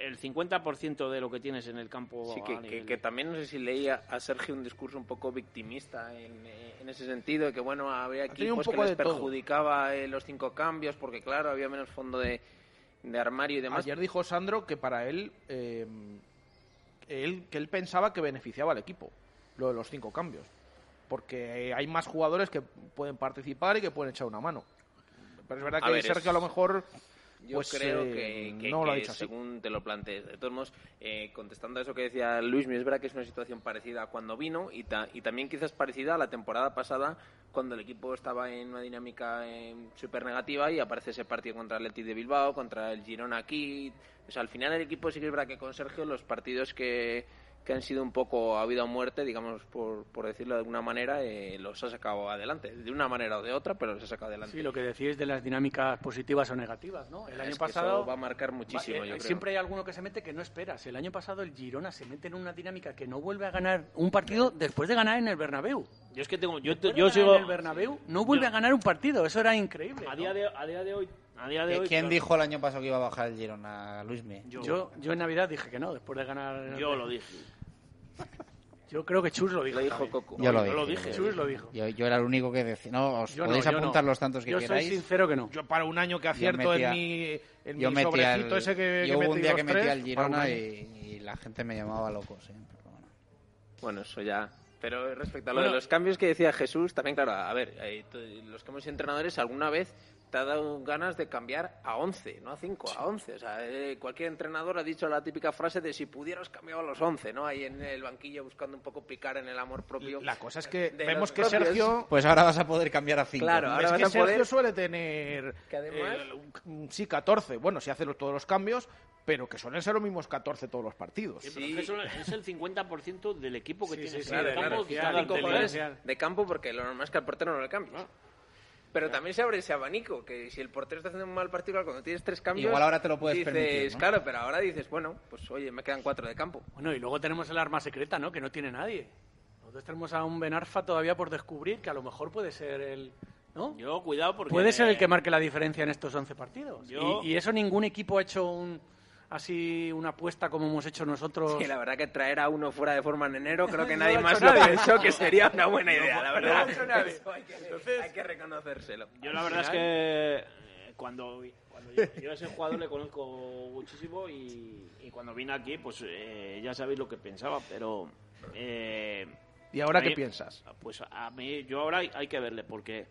el 50% de lo que tienes en el campo. Sí, que, que- nivel- que también no sé si leía a Sergio un discurso un poco victimista en, en ese sentido, de que bueno, había equipos que poco les perjudicaba eh, los cinco cambios, porque claro, había menos fondo de, de armario y demás. Ayer dijo Sandro que para él, eh, él, que él pensaba que beneficiaba al equipo, lo de los cinco cambios. Porque hay más jugadores que pueden participar y que pueden echar una mano. Pero es verdad A que ver, Sergio es- a lo mejor Yo pues, creo eh, que, que- no lo ha así. según te lo plantees. De todos modos, eh, contestando a eso que decía Luis, es verdad que es una situación parecida a cuando vino y, ta- y también quizás parecida a la temporada pasada cuando el equipo estaba en una dinámica súper negativa y aparece ese partido contra el Athletic de Bilbao, contra el Girona aquí. O sea, al final el equipo sí que es verdad que con Sergio los partidos que, que han sido un poco a vida o muerte, digamos, por, por decirlo de alguna manera, eh, los ha sacado adelante. De una manera o de otra, pero los ha sacado adelante. Sí, lo que decís de las dinámicas positivas o negativas, ¿no? El Es año que pasado eso va a marcar muchísimo, Va- eh, yo creo. Siempre hay alguno que se mete que no esperas. El año pasado el Girona se mete en una dinámica que no vuelve a ganar un partido después de ganar en el Bernabéu. Yo es que tengo, yo, yo sigo en el Bernabéu no vuelve yo- a ganar un partido. Eso era increíble. a ¿no? día de, a día de hoy, a día de hoy. ¿Quién claro, dijo el año pasado que iba a bajar el Girona, Luismi? Yo, Yo, yo en Navidad dije que no, después de ganar. yo lo dije. Yo creo que Chus lo dijo. Lo dijo. Coco. Yo lo yo lo dije. Chus lo dijo. Yo, yo era el único que decía. No, os Yo no, podéis yo no. apuntar los tantos que Yo queráis. soy sincero que no. Yo para un año que acierto metía- en mi, en yo mi sobrecito al- ese que, yo que hubo un metí día que metí al Girona y, y la gente me llamaba loco, sí. pero bueno. Bueno, eso ya. Pero respecto a lo Bueno. de los cambios que decía Jesús, también, claro, a ver, eh, los que hemos sido entrenadores, alguna vez te ha dado ganas de cambiar a 11, no a 5, a 11. O sea, eh, cualquier entrenador ha dicho la típica frase de si pudieras cambiado a los 11, ¿no? Ahí en el banquillo buscando un poco picar en el amor propio. La cosa es que de vemos que propios. Sergio... Pues ahora vas a poder cambiar a 5. Claro, ahora es vas que a Sergio poder- suele tener Que además- eh, un- sí 14, bueno, si hace los- todos los cambios, pero que suelen ser los mismos 14 todos los partidos. Sí, pero es el 50% del equipo que Sí, tiene el de campo. claro, de campo porque lo normal es que al portero no le cambies. Pero también se abre ese abanico, que si el portero está haciendo un mal partido, cuando tienes tres cambios... Igual ahora te lo puedes dices, permitir, ¿no? Claro, pero ahora dices, bueno, pues oye, me quedan cuatro de campo. Bueno, y luego tenemos el arma secreta, ¿no? Que no tiene nadie. Nosotros tenemos a un Benarfa todavía por descubrir, que a lo mejor puede ser el... ¿No? Yo, cuidado, porque. Puede ser el que marque la diferencia en estos 11 partidos. Yo- Y, y eso ningún equipo ha hecho un así una apuesta como hemos hecho nosotros. Sí, la verdad que traer a uno fuera de forma en enero, creo que No nadie lo ha más hecho lo pensó que sería una buena idea, la verdad. hay, que, hay que reconocérselo. Yo la verdad es que eh, cuando, cuando yo, yo a ese jugador le conozco muchísimo y, y cuando vine aquí, pues eh, ya sabéis lo que pensaba, pero... eh, ¿Y ahora qué piensas? Pues a mí, yo ahora hay, hay que verle, porque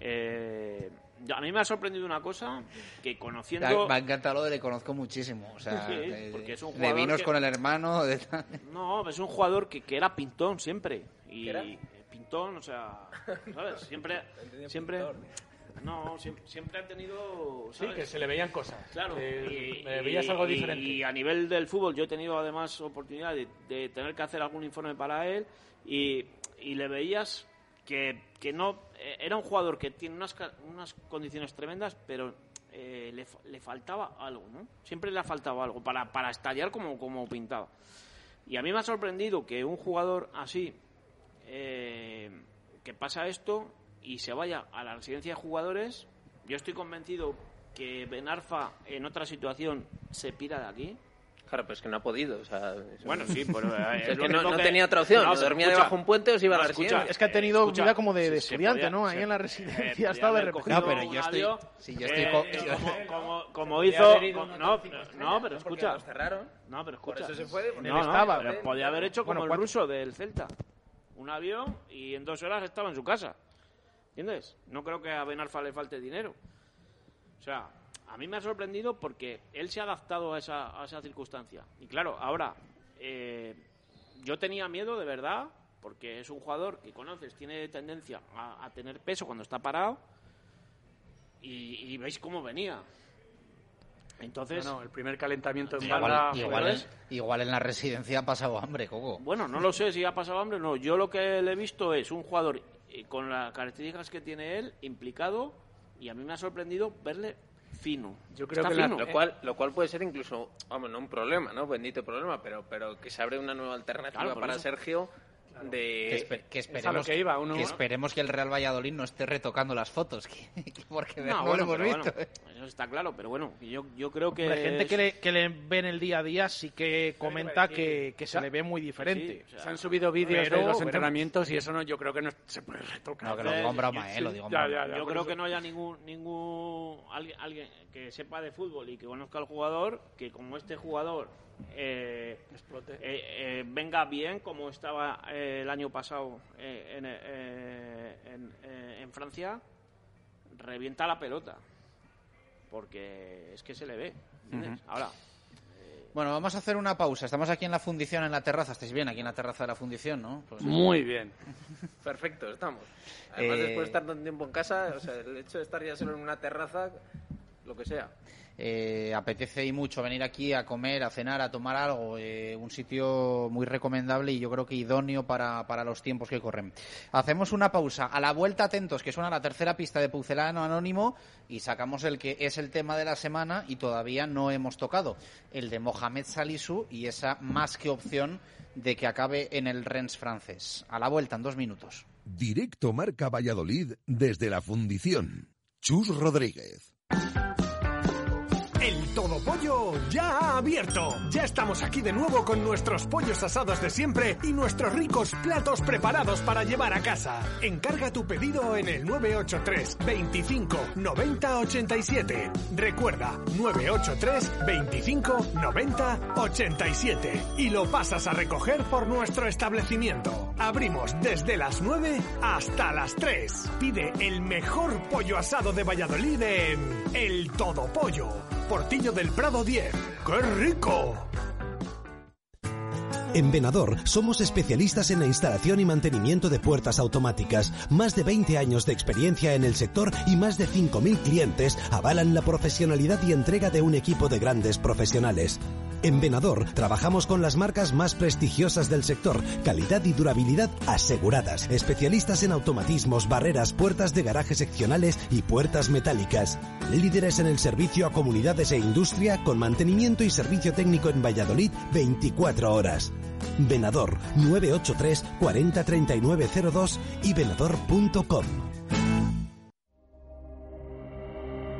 eh, a mí me ha sorprendido una cosa, que conociendo... Me ha encantado lo de le conozco muchísimo. O sea, Sí, de, porque es un de jugador vinos que- con el hermano. De... tal. No, es un jugador que, que era pintón siempre. Y ¿Era? eh, pintón, o sea, ¿sabes? Siempre, siempre, no, siempre, siempre ha tenido, Sí, que se le veían cosas. Claro, y, le veías algo y- diferente. y a nivel del fútbol yo he tenido además oportunidad de, de tener que hacer algún informe para él y, y le veías que, que no eh, era un jugador que tiene unas, unas condiciones tremendas, pero eh, le, le faltaba algo, ¿no? Siempre le ha faltado algo para, para estallar como, como pintaba. Y a mí me ha sorprendido que un jugador así, eh, que pasa esto y se vaya a la residencia de jugadores, yo estoy convencido que Benarfa en otra situación se pira de aquí. Claro, pero es que no ha podido. O sea, eso- Bueno, sí, pero... eh, Es es que no, único no que- tenía otra opción. No, o pero dormía escucha, debajo un puente o se iba a la escucha, residencia. Es que ha tenido escucha, vida como de, estudiante, podía- ¿no? Ahí en la eh, residencia podía estaba de recogido. No, pero un yo estoy- avión, sí, yo estoy eh, eh, como, como, hizo... No, no, pero escucha... los cerraron. No, pero Por escucha. eso se fue. No, no, estaba. pero podía haber hecho como Bueno, el ruso del Celta. un avión y en dos horas estaba en su casa. ¿Entiendes? No creo que a Benarfa le falte dinero. O sea, a mí me ha sorprendido porque él se ha adaptado a esa, a esa circunstancia. Y claro, ahora, eh, yo tenía miedo de verdad, porque es un jugador que conoces, tiene tendencia a, a tener peso cuando está parado, y, y veis cómo venía. Entonces, No, no, el primer calentamiento en Igual, banda. igual, joder, en, igual en la residencia ha pasado hambre, Coco. Bueno, no lo sé si ha pasado hambre o no. Yo lo que le he visto es un jugador eh, con las características que tiene él, implicado, y a mí me ha sorprendido verle fino. Yo creo Está que la-. Lo cual, lo cual puede ser incluso, vamos, no un problema, ¿no? Bendito problema, pero, pero que se abre una nueva alternativa Claro, para eso. Sergio de... que lo esperemos, que iba, uno- que esperemos que el Real Valladolid no esté retocando las fotos, que- que porque No, no, bueno, lo hemos visto. bueno, eso está claro, pero bueno, yo, yo creo que... Hombre, gente que le, que le ve en el día a día sí que comenta que, que se le ve muy diferente. Sí, o sea, Se han subido vídeos Pero de los veremos. entrenamientos y eso no, yo creo que no se puede retocar. No, que lo digo en broma, eh, lo digo en Ya, broma. ya, ya, yo creo eso. que no haya ningún ningún alguien, alguien que sepa de fútbol y que conozca al jugador que como este jugador eh, Explote. eh, eh, venga bien como estaba eh, el año pasado eh, en, eh, en, eh, en Francia revienta la pelota porque es que se le ve ¿entiendes? ahora Bueno, vamos a hacer una pausa. Estamos aquí en la fundición, en la terraza. Estáis bien aquí en la terraza de la fundición, ¿no? Pues- Muy bien. Perfecto, estamos. Además, Eh, después de estar tanto tiempo en casa, o sea, el hecho de estar ya solo en una terraza, lo que sea. Eh, apetece y mucho venir aquí a comer, a cenar, a tomar algo. eh, un sitio muy recomendable y yo creo que idóneo para, para los tiempos que corren. Hacemos una pausa. A la vuelta, atentos, que suena la tercera pista de Pucelano Anónimo y sacamos el que es el tema de la semana y todavía no hemos tocado. El de Mohamed Salisu y esa más que opción de que acabe en el Rennes francés. A la vuelta, en dos minutos. Directo Marca Valladolid desde la fundición. Chus Rodríguez. Pollo ya ha abierto. Ya estamos aquí de nuevo con nuestros pollos asados de siempre y nuestros ricos platos preparados para llevar a casa. Encarga tu pedido en el 983 25 90 87. Recuerda, 983 25 90 87. Y lo pasas a recoger por nuestro establecimiento. Abrimos desde las 9 hasta las 3. Pide el mejor pollo asado de Valladolid en El Todo Pollo. Portillo del Prado 10. ¡Qué rico! En Venador somos especialistas en la instalación y mantenimiento de puertas automáticas. Más de 20 años de experiencia en el sector y más de 5.000 clientes avalan la profesionalidad y entrega de un equipo de grandes profesionales. En Venador trabajamos con las marcas más prestigiosas del sector, calidad y durabilidad aseguradas. Especialistas en automatismos, barreras, puertas de garaje seccionales y puertas metálicas. Líderes en el servicio a comunidades e industria con mantenimiento y servicio técnico en Valladolid 24 horas. Venador 983 40 3902 y venador.com.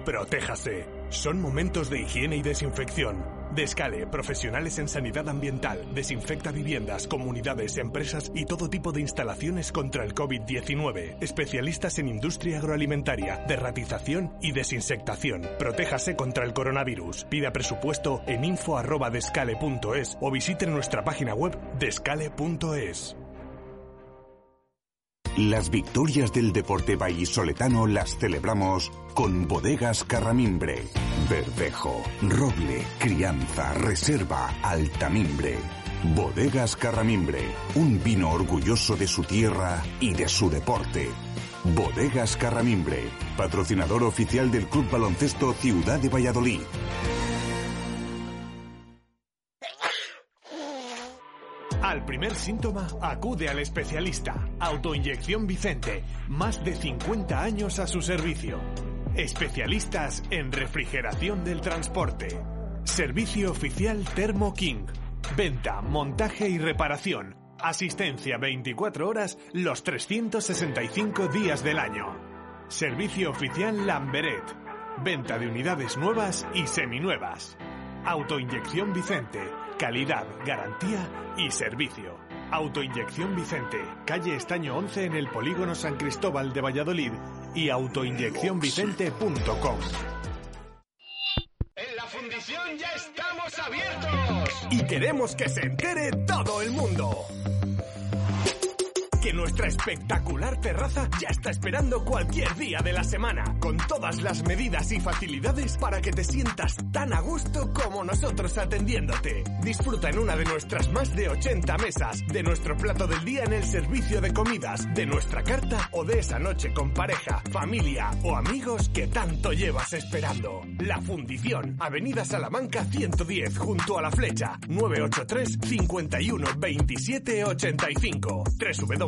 Protéjase. Son momentos de higiene y desinfección. Descale, profesionales en sanidad ambiental, desinfecta viviendas, comunidades, empresas y todo tipo de instalaciones contra el COVID-19. Especialistas en industria agroalimentaria, derratización y desinsectación. Protéjase contra el coronavirus. Pida presupuesto en info@descale.es o visite nuestra página web descale.es. Las victorias del deporte vallisoletano las celebramos con bodegas Carramimbre, Verdejo, Roble, Crianza, Reserva, Altamimbre. Bodegas Carramimbre, un vino orgulloso de su tierra y de su deporte. Bodegas Carramimbre, patrocinador oficial del Club Baloncesto Ciudad de Valladolid. Al primer síntoma, acude al especialista. Autoinyección Vicente. Más de 50 años a su servicio. Especialistas en refrigeración del transporte. Servicio oficial Thermo King. Venta, montaje y reparación. Asistencia 24 horas los 365 días del año. Servicio oficial Lamberet. Venta de unidades nuevas y seminuevas. Autoinyección Vicente. Calidad, garantía y servicio. Autoinyección Vicente, calle Estaño 11 en el polígono San Cristóbal de Valladolid y autoinyeccionvicente.com. En la fundición ya estamos abiertos. Y queremos que se entere todo el mundo. Que nuestra espectacular terraza ya está esperando cualquier día de la semana, con todas las medidas y facilidades para que te sientas tan a gusto como nosotros atendiéndote. Disfruta en una de nuestras más de 80 mesas, de nuestro plato del día en el servicio de comidas, de nuestra carta o de esa noche con pareja, familia o amigos que tanto llevas esperando. La Fundición, Avenida Salamanca 110, junto a la flecha, 983 51 27 85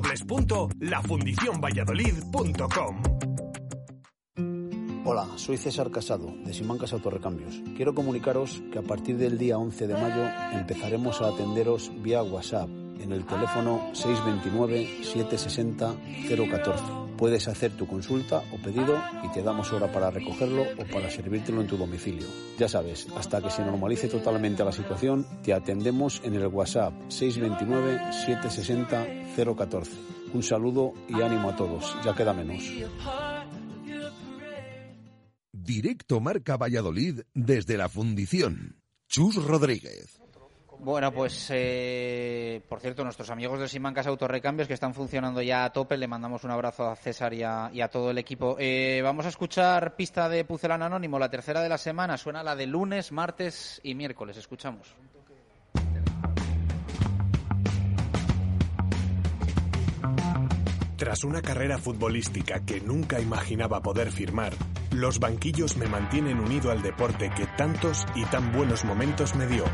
www.lafundicionvalladolid.com Hola, soy César Casado, de Simancas Autorrecambios. Quiero comunicaros que a partir del día 11 de mayo empezaremos a atenderos vía WhatsApp en el teléfono 629-760-014. Puedes hacer tu consulta o pedido y te damos hora para recogerlo o para servírtelo en tu domicilio. Ya sabes, hasta que se normalice totalmente la situación, te atendemos en el WhatsApp 629-760-014. Un saludo y ánimo a todos, ya queda menos. Directo Marca Valladolid desde la Fundición. Chus Rodríguez. Bueno, pues eh, por cierto, nuestros amigos de Simancas Autorrecambios que están funcionando ya a tope, le mandamos un abrazo a César y a, todo el equipo. Eh, vamos a escuchar pista de Pucelano Anónimo, la tercera de la semana, suena la de lunes, martes y miércoles. Escuchamos. Tras una carrera futbolística que nunca imaginaba poder firmar, los banquillos me mantienen unido al deporte que tantos y tan buenos momentos me dio.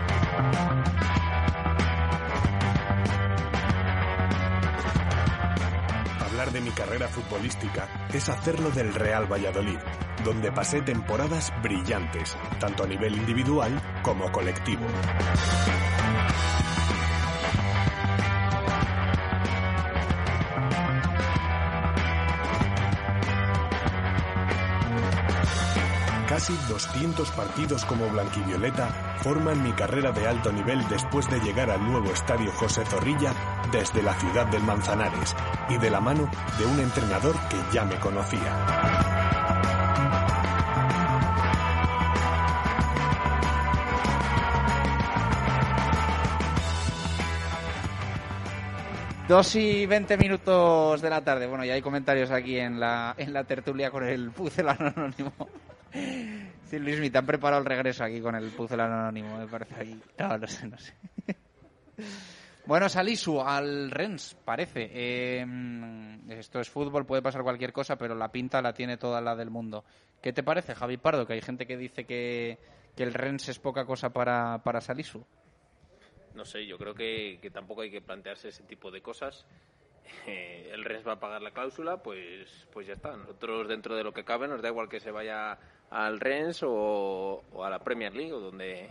Hablar de mi carrera futbolística es hacerlo del Real Valladolid, donde pasé temporadas brillantes, tanto a nivel individual como colectivo. Casi 200 partidos como blanquivioleta forman mi carrera de alto nivel después de llegar al nuevo estadio José Zorrilla desde la ciudad del Manzanares y de la mano de un entrenador que ya me conocía. Dos y veinte minutos de la tarde. Bueno, ya hay comentarios aquí en la, en la tertulia con el pucelano anónimo. Sí, Luis, te han preparado el regreso aquí con el pucelano anónimo, me parece. No, no sé, no sé. Bueno, Salisu al Rens, parece. Eh, esto es fútbol, puede pasar cualquier cosa, pero la pinta la tiene toda la del mundo. ¿Qué te parece, Javi Pardo? Que hay gente que dice que, el Rens es poca cosa para, para Salisu. No sé, yo creo que tampoco hay que plantearse ese tipo de cosas. Eh, el Rennes va a pagar la cláusula, pues, pues ya está. Nosotros, dentro de lo que cabe, nos da igual que se vaya al Rennes o, a la Premier League o donde,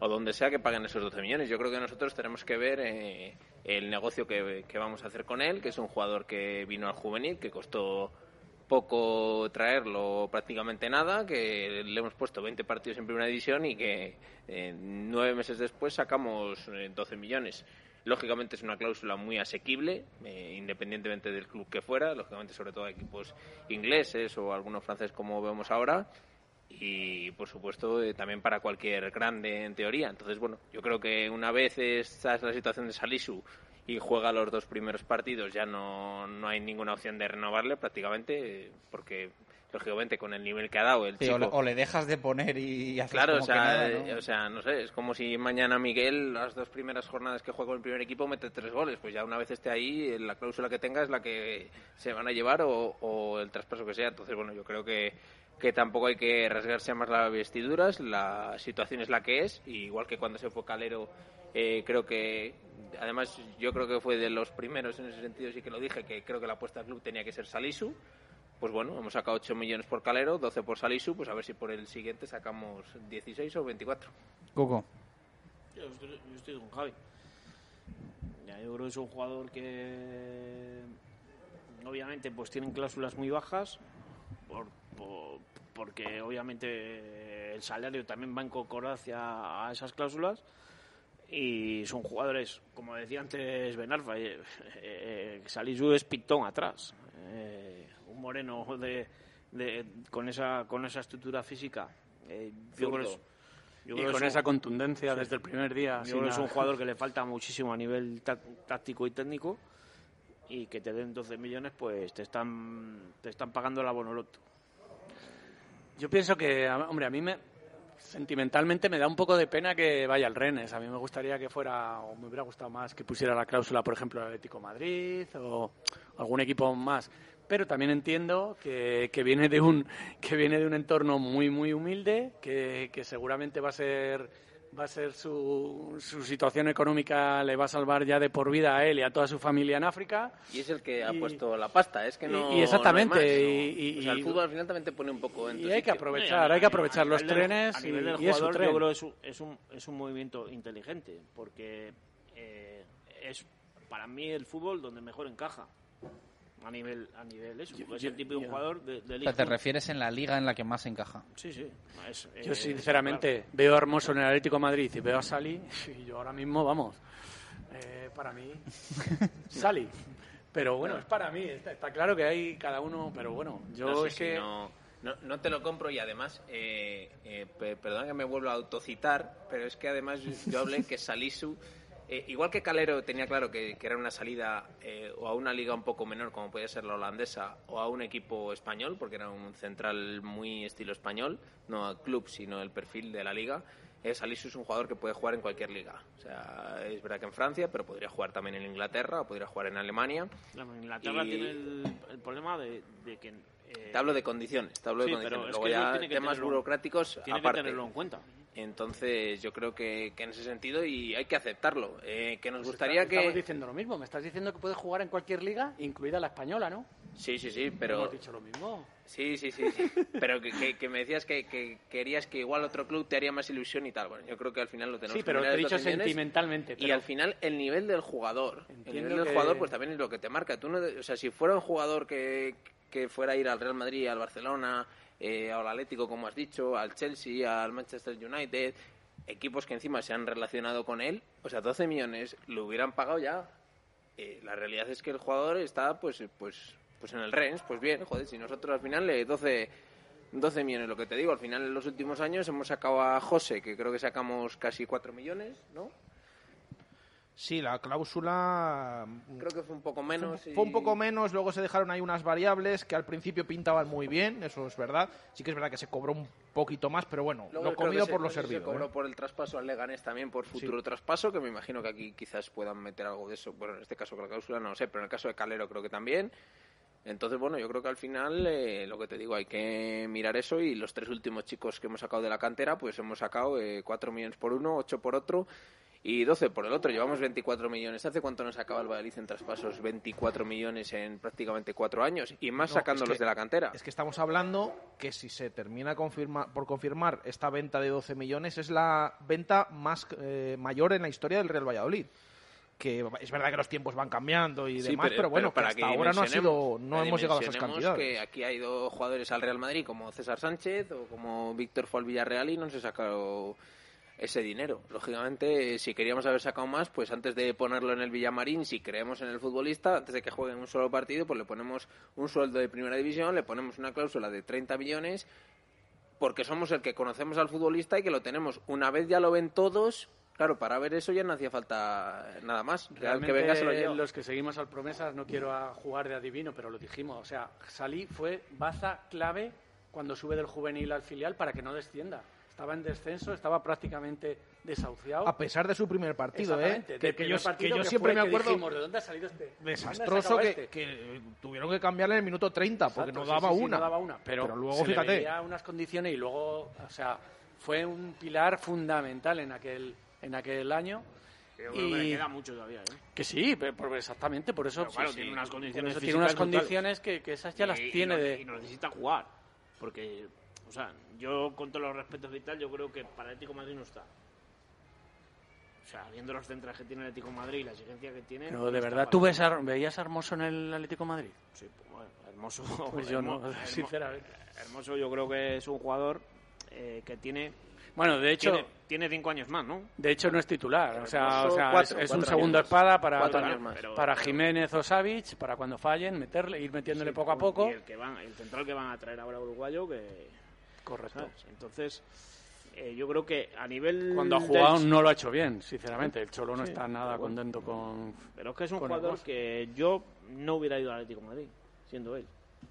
o donde sea que paguen esos 12 millones. Yo creo que nosotros tenemos que ver eh, el negocio que, vamos a hacer con él, que es un jugador que vino al juvenil, que costó poco traerlo, prácticamente nada, que le hemos puesto 20 partidos en primera división y que eh, nueve meses después sacamos eh, 12 millones. Lógicamente es una cláusula muy asequible, eh, independientemente del club que fuera, lógicamente sobre todo equipos ingleses o algunos franceses como vemos ahora y por supuesto eh, también para cualquier grande en teoría. Entonces, bueno, yo creo que una vez esta es la situación de Salisu y juega los dos primeros partidos, ya no, no hay ninguna opción de renovarle prácticamente, eh, porque lógicamente con el nivel que ha dado el Sí, chico... o, le, dejas de poner y haces Claro, como o sea, que nada, eh, ¿no? o sea, no sé, es como si mañana Miguel, las dos primeras jornadas que juega con el primer equipo, mete tres goles. Pues ya una vez esté ahí, la cláusula que tenga es la que se van a llevar o, o el traspaso que sea. Entonces, bueno, yo creo que, que tampoco hay que rasgarse más las vestiduras. La situación es la que es. Y igual que cuando se fue Calero, eh, creo que, además, yo creo que fue de los primeros en ese sentido, sí que lo dije, que creo que la apuesta del club tenía que ser Salisu. Pues bueno, hemos sacado 8 millones por Calero, 12 por Salisu, pues a ver si por el siguiente sacamos 16 o 24. Cuco. Yo estoy, yo estoy con Javi. Ya, yo creo que es un jugador que obviamente pues tienen cláusulas muy bajas por, por- porque obviamente el salario también va en concordancia a esas cláusulas y son jugadores como decía antes Benarfa eh, eh, Salisu es pitón atrás Eh, moreno de, de- con esa con esa estructura física eh, yo creo que es- yo y creo con es esa un- contundencia Sí. desde el primer día. yo creo que es un jugador que le falta muchísimo a nivel tá- táctico y técnico y que te den 12 millones, pues te están, te están pagando la bonoloto. Yo pienso que, a- hombre, a mí me, sentimentalmente me da un poco de pena que vaya al Rennes. A mí me gustaría que fuera, o me hubiera gustado más que pusiera la cláusula, por ejemplo, el Atlético Madrid o algún equipo más. Pero también entiendo que, que viene de un que viene de un entorno muy muy humilde, que, que seguramente va a ser va a ser su, su situación económica le va a salvar ya de por vida a él y a toda su familia en África. Y es el que ha puesto la pasta, es que no. y exactamente, no hay más, ¿no? y- y- O sea, el fútbol al final también te pone un poco en y hay que aprovechar, hay que aprovechar los trenes a nivel y- del jugador, yo creo es un, es un, es un movimiento inteligente, porque eh, es para mí el fútbol donde mejor encaja. A nivel, a nivel eso, porque es el tipo de yo- jugador de, de O Liga sea, te refieres en la liga en la que más encaja. Sí, sí. es- Yo eh, sinceramente veo a Hermoso en el Atlético de Madrid y veo a Sali y yo ahora mismo, vamos, eh, para mí, Sali. Pero bueno, es para mí, está, está claro que hay cada uno, pero bueno, yo No, sí, es sí, que... no, no, no te lo compro y además, eh, eh, pe- perdona que me vuelva a autocitar, pero es que además yo hablé que Salisu, eh, igual que Calero tenía claro que, que era una salida eh, o a una liga un poco menor como podía ser la holandesa o a un equipo español, porque era un central muy estilo español, no a club sino el perfil de la liga. Eh, Salisu es un jugador que puede jugar en cualquier liga. O sea, es verdad que en Francia, pero podría jugar también en Inglaterra o podría jugar en Alemania. Inglaterra Y- tiene el, el problema de, de que... eh, Te hablo de condiciones, te hablo sí, de pero condiciones. es Luego que ya tiene que temas tenerlo- burocráticos tiene aparte. que tenerlo en cuenta. Entonces yo creo que, que en ese sentido y hay que aceptarlo. Eh, que nos Pues gustaría está- Estamos que... diciendo lo mismo, me estás diciendo que puedes jugar en cualquier liga, incluida la española, ¿no? Sí, sí, sí, pero... Hemos dicho lo mismo. Sí, sí, sí. sí. Pero que, que- que me decías que, que querías que igual otro club te haría más ilusión y tal. Bueno, yo creo que al final lo tenemos Sí, que pero te he dicho sentimentalmente. Y al final el nivel del jugador, el nivel del que- jugador pues también es lo que te marca. Tú no, o sea, si fuera un jugador que, que fuera a ir al Real Madrid, al Barcelona, eh, al Atlético, como has dicho, al Chelsea, al Manchester United, equipos que encima se han relacionado con él, o sea, 12 millones lo hubieran pagado ya. Eh, la realidad es que el jugador está pues pues pues en el Rennes, pues bien, joder, si nosotros al final le 12 12 millones, lo que te digo, al final en los últimos años hemos sacado a José, que creo que sacamos casi 4 millones, ¿no? Sí, la cláusula Creo que fue un poco menos. Fue, y- fue un poco menos, luego se dejaron ahí unas variables que al principio pintaban muy bien, eso es verdad. Sí que es verdad que se cobró un poquito más, pero bueno, Luego lo comido se- por lo si servido. Se cobró ¿eh? por el traspaso al Leganés también, por futuro traspaso, que me imagino que aquí quizás puedan meter algo de eso. Bueno, en este caso con la cláusula no lo sé, pero en el caso de Calero creo que también. Entonces, bueno, yo creo que al final, eh, lo que te digo, hay que mirar eso y los tres últimos chicos que hemos sacado de la cantera, pues hemos sacado eh, 4 millones por uno, 8 por otro y 12 por el otro. Llevamos 24 millones. ¿Hace cuánto nos sacaba el Valladolid en traspasos? 24 millones en prácticamente 4 años y más No, sacándolos es que- de la cantera. Es que estamos hablando que si se termina confirma- por confirmar esta venta de 12 millones, es la venta más eh, mayor en la historia del Real Valladolid. Que es verdad que los tiempos van cambiando y Sí, demás, pero, bueno, que para hasta ahora no ha sido, no que hemos llegado a esas cantidades. que aquí ha ido jugadores al Real Madrid como César Sánchez o como Víctor fue al Villarreal y no se sacado ese dinero. Lógicamente, si queríamos haber sacado más, pues antes de ponerlo en el Villamarín, si creemos en el futbolista, antes de que juegue en un solo partido, pues le ponemos un sueldo de primera división, le ponemos una cláusula de 30 millones, porque somos el que conocemos al futbolista y que lo tenemos. Una vez ya lo ven todos, claro, para ver eso ya no hacía falta nada más. El que venga se lo los que seguimos al Promesas, no quiero a jugar de adivino, pero lo dijimos. O sea, Salí fue baza clave cuando sube del juvenil al filial para que no descienda. Estaba en descenso, estaba prácticamente desahuciado. A pesar de su primer partido, ¿eh? Exactamente, Que, que primer yo, partido que yo que siempre me acuerdo dijimos, ¿de dónde ha salido este? ¿Dónde ha desastroso este? que tuvieron que cambiarle en el minuto 30 porque Exacto, no sí, daba sí, sí, una. no daba una. Pero, luego, se le fíjate, veía unas condiciones y luego, o sea, fue un pilar fundamental en aquel, en aquel año. Que yo creo que le queda mucho todavía, ¿eh? Que sí, pe- por- exactamente, por eso. Pero claro, sí, tiene unas condiciones tiene unas brutales. condiciones que, que esas ya las Y- y tiene no- de. Y no necesita jugar. Porque, o sea, yo con todos los respetos y tal, yo creo que para Atlético Madrid no está. O sea, viendo los centros que tiene el Atlético Madrid y la exigencia que tiene. Pero no de verdad, ¿tú ves a- veías a Hermoso en el Atlético Madrid? Sí, pues, bueno, hermoso. Pues yo no, hermo- hermo- sinceramente. Hermoso, yo creo que es un jugador eh, que tiene. Bueno, de hecho- Tiene, tiene cinco años más, ¿no? De hecho, no es titular. O sea, Hermoso, o sea, cuatro, es, es un segundo espada para, para, años más. Pero- para pero- Jiménez o Savic, para cuando fallen, meterle, ir metiéndole Sí, poco a poco. Y el, que van, el central que van a traer ahora uruguayo, que. Correcto. ¿sabes? Entonces, eh, yo creo que a nivel. Cuando ha del- jugado no lo ha hecho bien, sinceramente. El Cholo no Sí, está nada bueno. contento con. Pero es que es un jugador que yo no hubiera ido al Atlético de Madrid, siendo él,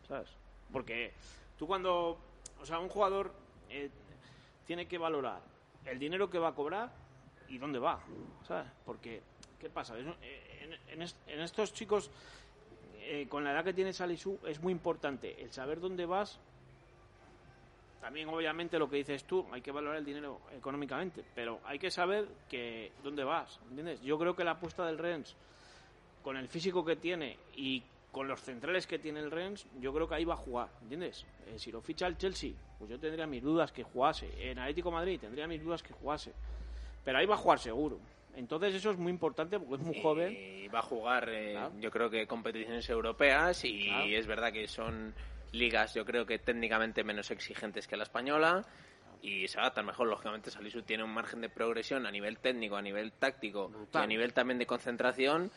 ¿sabes? Porque tú cuando, o sea, un jugador eh, tiene que valorar el dinero que va a cobrar y dónde va, ¿sabes? Porque, ¿qué pasa? Eh, en, en en estos chicos, eh, con la edad que tiene Salisu, es muy importante el saber dónde vas. También, obviamente, lo que dices tú, hay que valorar el dinero económicamente, pero hay que saber que dónde vas, ¿entiendes? Yo creo que la apuesta del Rennes, con el físico que tiene y con los centrales que tiene el Rennes, yo creo que ahí va a jugar, ¿entiendes? Eh, si lo ficha el Chelsea, pues yo tendría mis dudas que jugase. En Atlético de Madrid tendría mis dudas que jugase. Pero ahí va a jugar seguro. Entonces eso es muy importante porque es muy joven. Y va a jugar, eh, yo creo que competiciones europeas y Claro. es verdad que son ligas, yo creo que técnicamente menos exigentes que la española y se adaptan mejor. Lógicamente, Salisu tiene un margen de progresión a nivel técnico, a nivel táctico y a nivel también de concentración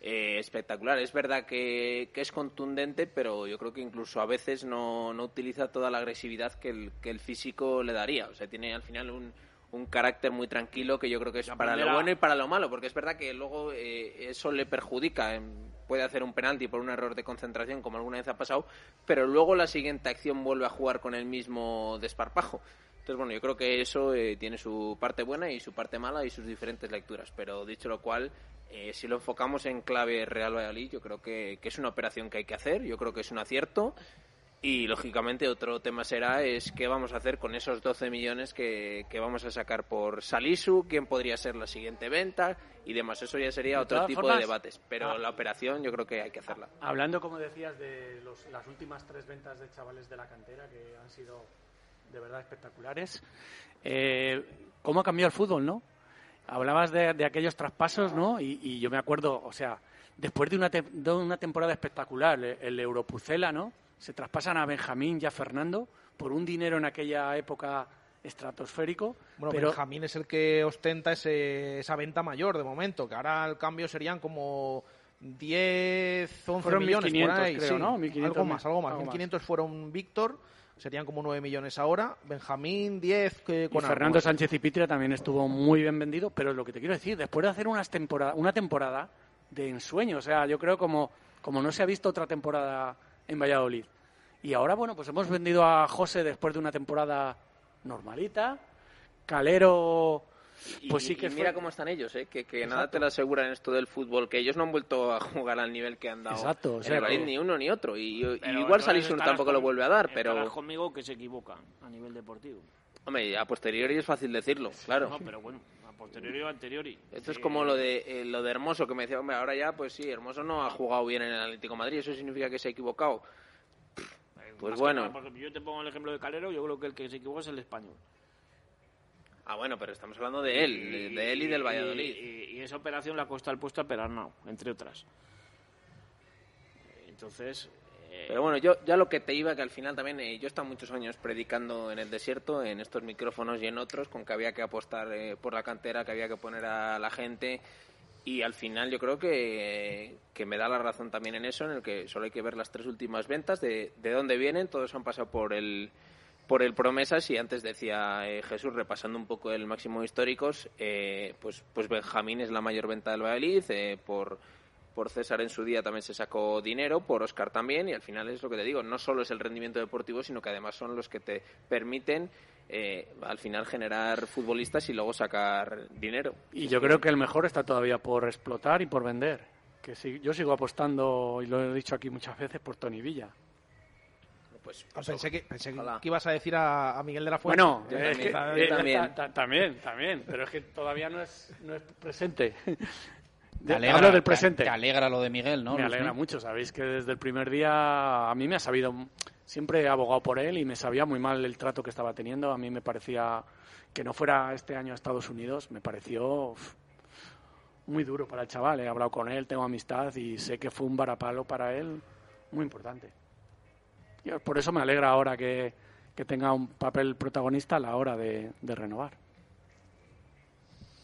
eh, espectacular. Es verdad que, que es contundente, pero yo creo que incluso a veces no, no utiliza toda la agresividad que el, que el físico le daría. O sea, tiene al final un, un carácter muy tranquilo que yo creo que es para lo bueno y para lo malo, porque es verdad que luego eh, eso le perjudica. Puede hacer un penalti por un error de concentración, como alguna vez ha pasado, pero luego la siguiente acción vuelve a jugar con el mismo desparpajo. Entonces, bueno, yo creo que eso eh, tiene su parte buena y su parte mala y sus diferentes lecturas. Pero dicho lo cual, eh, si lo enfocamos en clave Real Valladolid, yo creo que, que es una operación que hay que hacer, yo creo que es un acierto. Y lógicamente otro tema será es qué vamos a hacer con esos 12 millones que, que vamos a sacar por Salisu, quién podría ser la siguiente venta y demás. Eso ya sería De otro tipo formas, de debates. Pero ah. la operación yo creo que hay que hacerla. Hablando, como decías, de los- las últimas tres ventas de chavales de la cantera que han sido de verdad espectaculares, eh, ¿cómo ha cambiado el fútbol, no? Hablabas de, de aquellos traspasos, ¿no? Y, y yo me acuerdo, o sea, después de una, te- de una temporada espectacular, el, el Europucela, ¿no? Se traspasan a Benjamín y a Fernando por un dinero en aquella época estratosférico. Bueno, pero Benjamín es el que ostenta ese- esa venta mayor de momento, que ahora el cambio serían como 10, 11 Fueron millones 1.500, por ahí. creo, sí. ¿no? 1.500 algo más, algo más. algo más. 1.500 fueron Víctor, serían como 9 millones ahora. Benjamín, 10 que con Fernando. Sánchez y Pitria también estuvo muy bien vendido, pero lo que te quiero decir, después de hacer unas temporada, una temporada de ensueño, o sea, yo creo como, como no se ha visto otra temporada en Valladolid. Y ahora, bueno, pues hemos vendido a José después de una temporada normalita. Calero, Y- pues sí y que mira fue- cómo están ellos, ¿eh? que, que nada te lo asegura en esto del fútbol, que ellos no han vuelto a jugar al nivel que han dado Exacto, o en sea que- ni uno ni otro. Y, y igual entonces Salisu estarás tampoco lo vuelve a dar, pero conmigo que se equivocan a nivel deportivo. hombre, a posteriori es fácil decirlo, claro. No, pero bueno, posteriori o anteriori. Esto es como lo de eh, lo de Hermoso que me decía, hombre, ahora ya pues sí, Hermoso no ha jugado bien en el Atlético de Madrid, eso significa que se ha equivocado. Pues Más que bueno. nada, yo te pongo el ejemplo de Calero, yo creo que el que se equivoca es el español. Ah, bueno, pero estamos hablando de él, de, de él y del Valladolid. Y, y esa operación la costado el puesto a Perarnau, entre otras. Entonces, eh, Pero bueno, yo ya lo que te iba, que al final también, eh, yo he estado muchos años predicando en el desierto, en estos micrófonos y en otros, con que había que apostar eh, por la cantera, que había que poner a la gente. Y al final yo creo que, que me da la razón también en eso, en el que solo hay que ver las tres últimas ventas, de, de dónde vienen, todos han pasado por el por el promesas y antes decía eh, Jesús repasando un poco el máximo históricos eh, pues pues Benjamín es la mayor venta del Valladolid eh, por por César en su día también se sacó dinero, por Oscar también, y al final es lo que te digo, no solo es el rendimiento deportivo, sino que además son los que te permiten eh, al final generar futbolistas y luego sacar dinero. Y yo creo que el mejor está todavía por explotar y por vender. Que sí, yo sigo apostando, y lo he dicho aquí muchas veces, por Tony Villa. Pues, Ah, pensé que, pensé que que ibas a decir a, a Miguel de la Fuente. Bueno, Yo es también. que- eh, También. ta- ta- también, también, pero es que todavía no es, no es presente. Alegra, Hablo del te- presente. te alegra lo de Miguel, ¿no, Me alegra mucho, sabéis que desde el primer día a mí me ha sabido, siempre he abogado por él y me sabía muy mal el trato que estaba teniendo. A mí me parecía que no fuera este año a Estados Unidos, me pareció muy duro para el chaval. He hablado con él, tengo amistad y sé que fue un varapalo para él muy importante. Y por eso me alegra ahora que, que tenga un papel protagonista a la hora de, de renovar.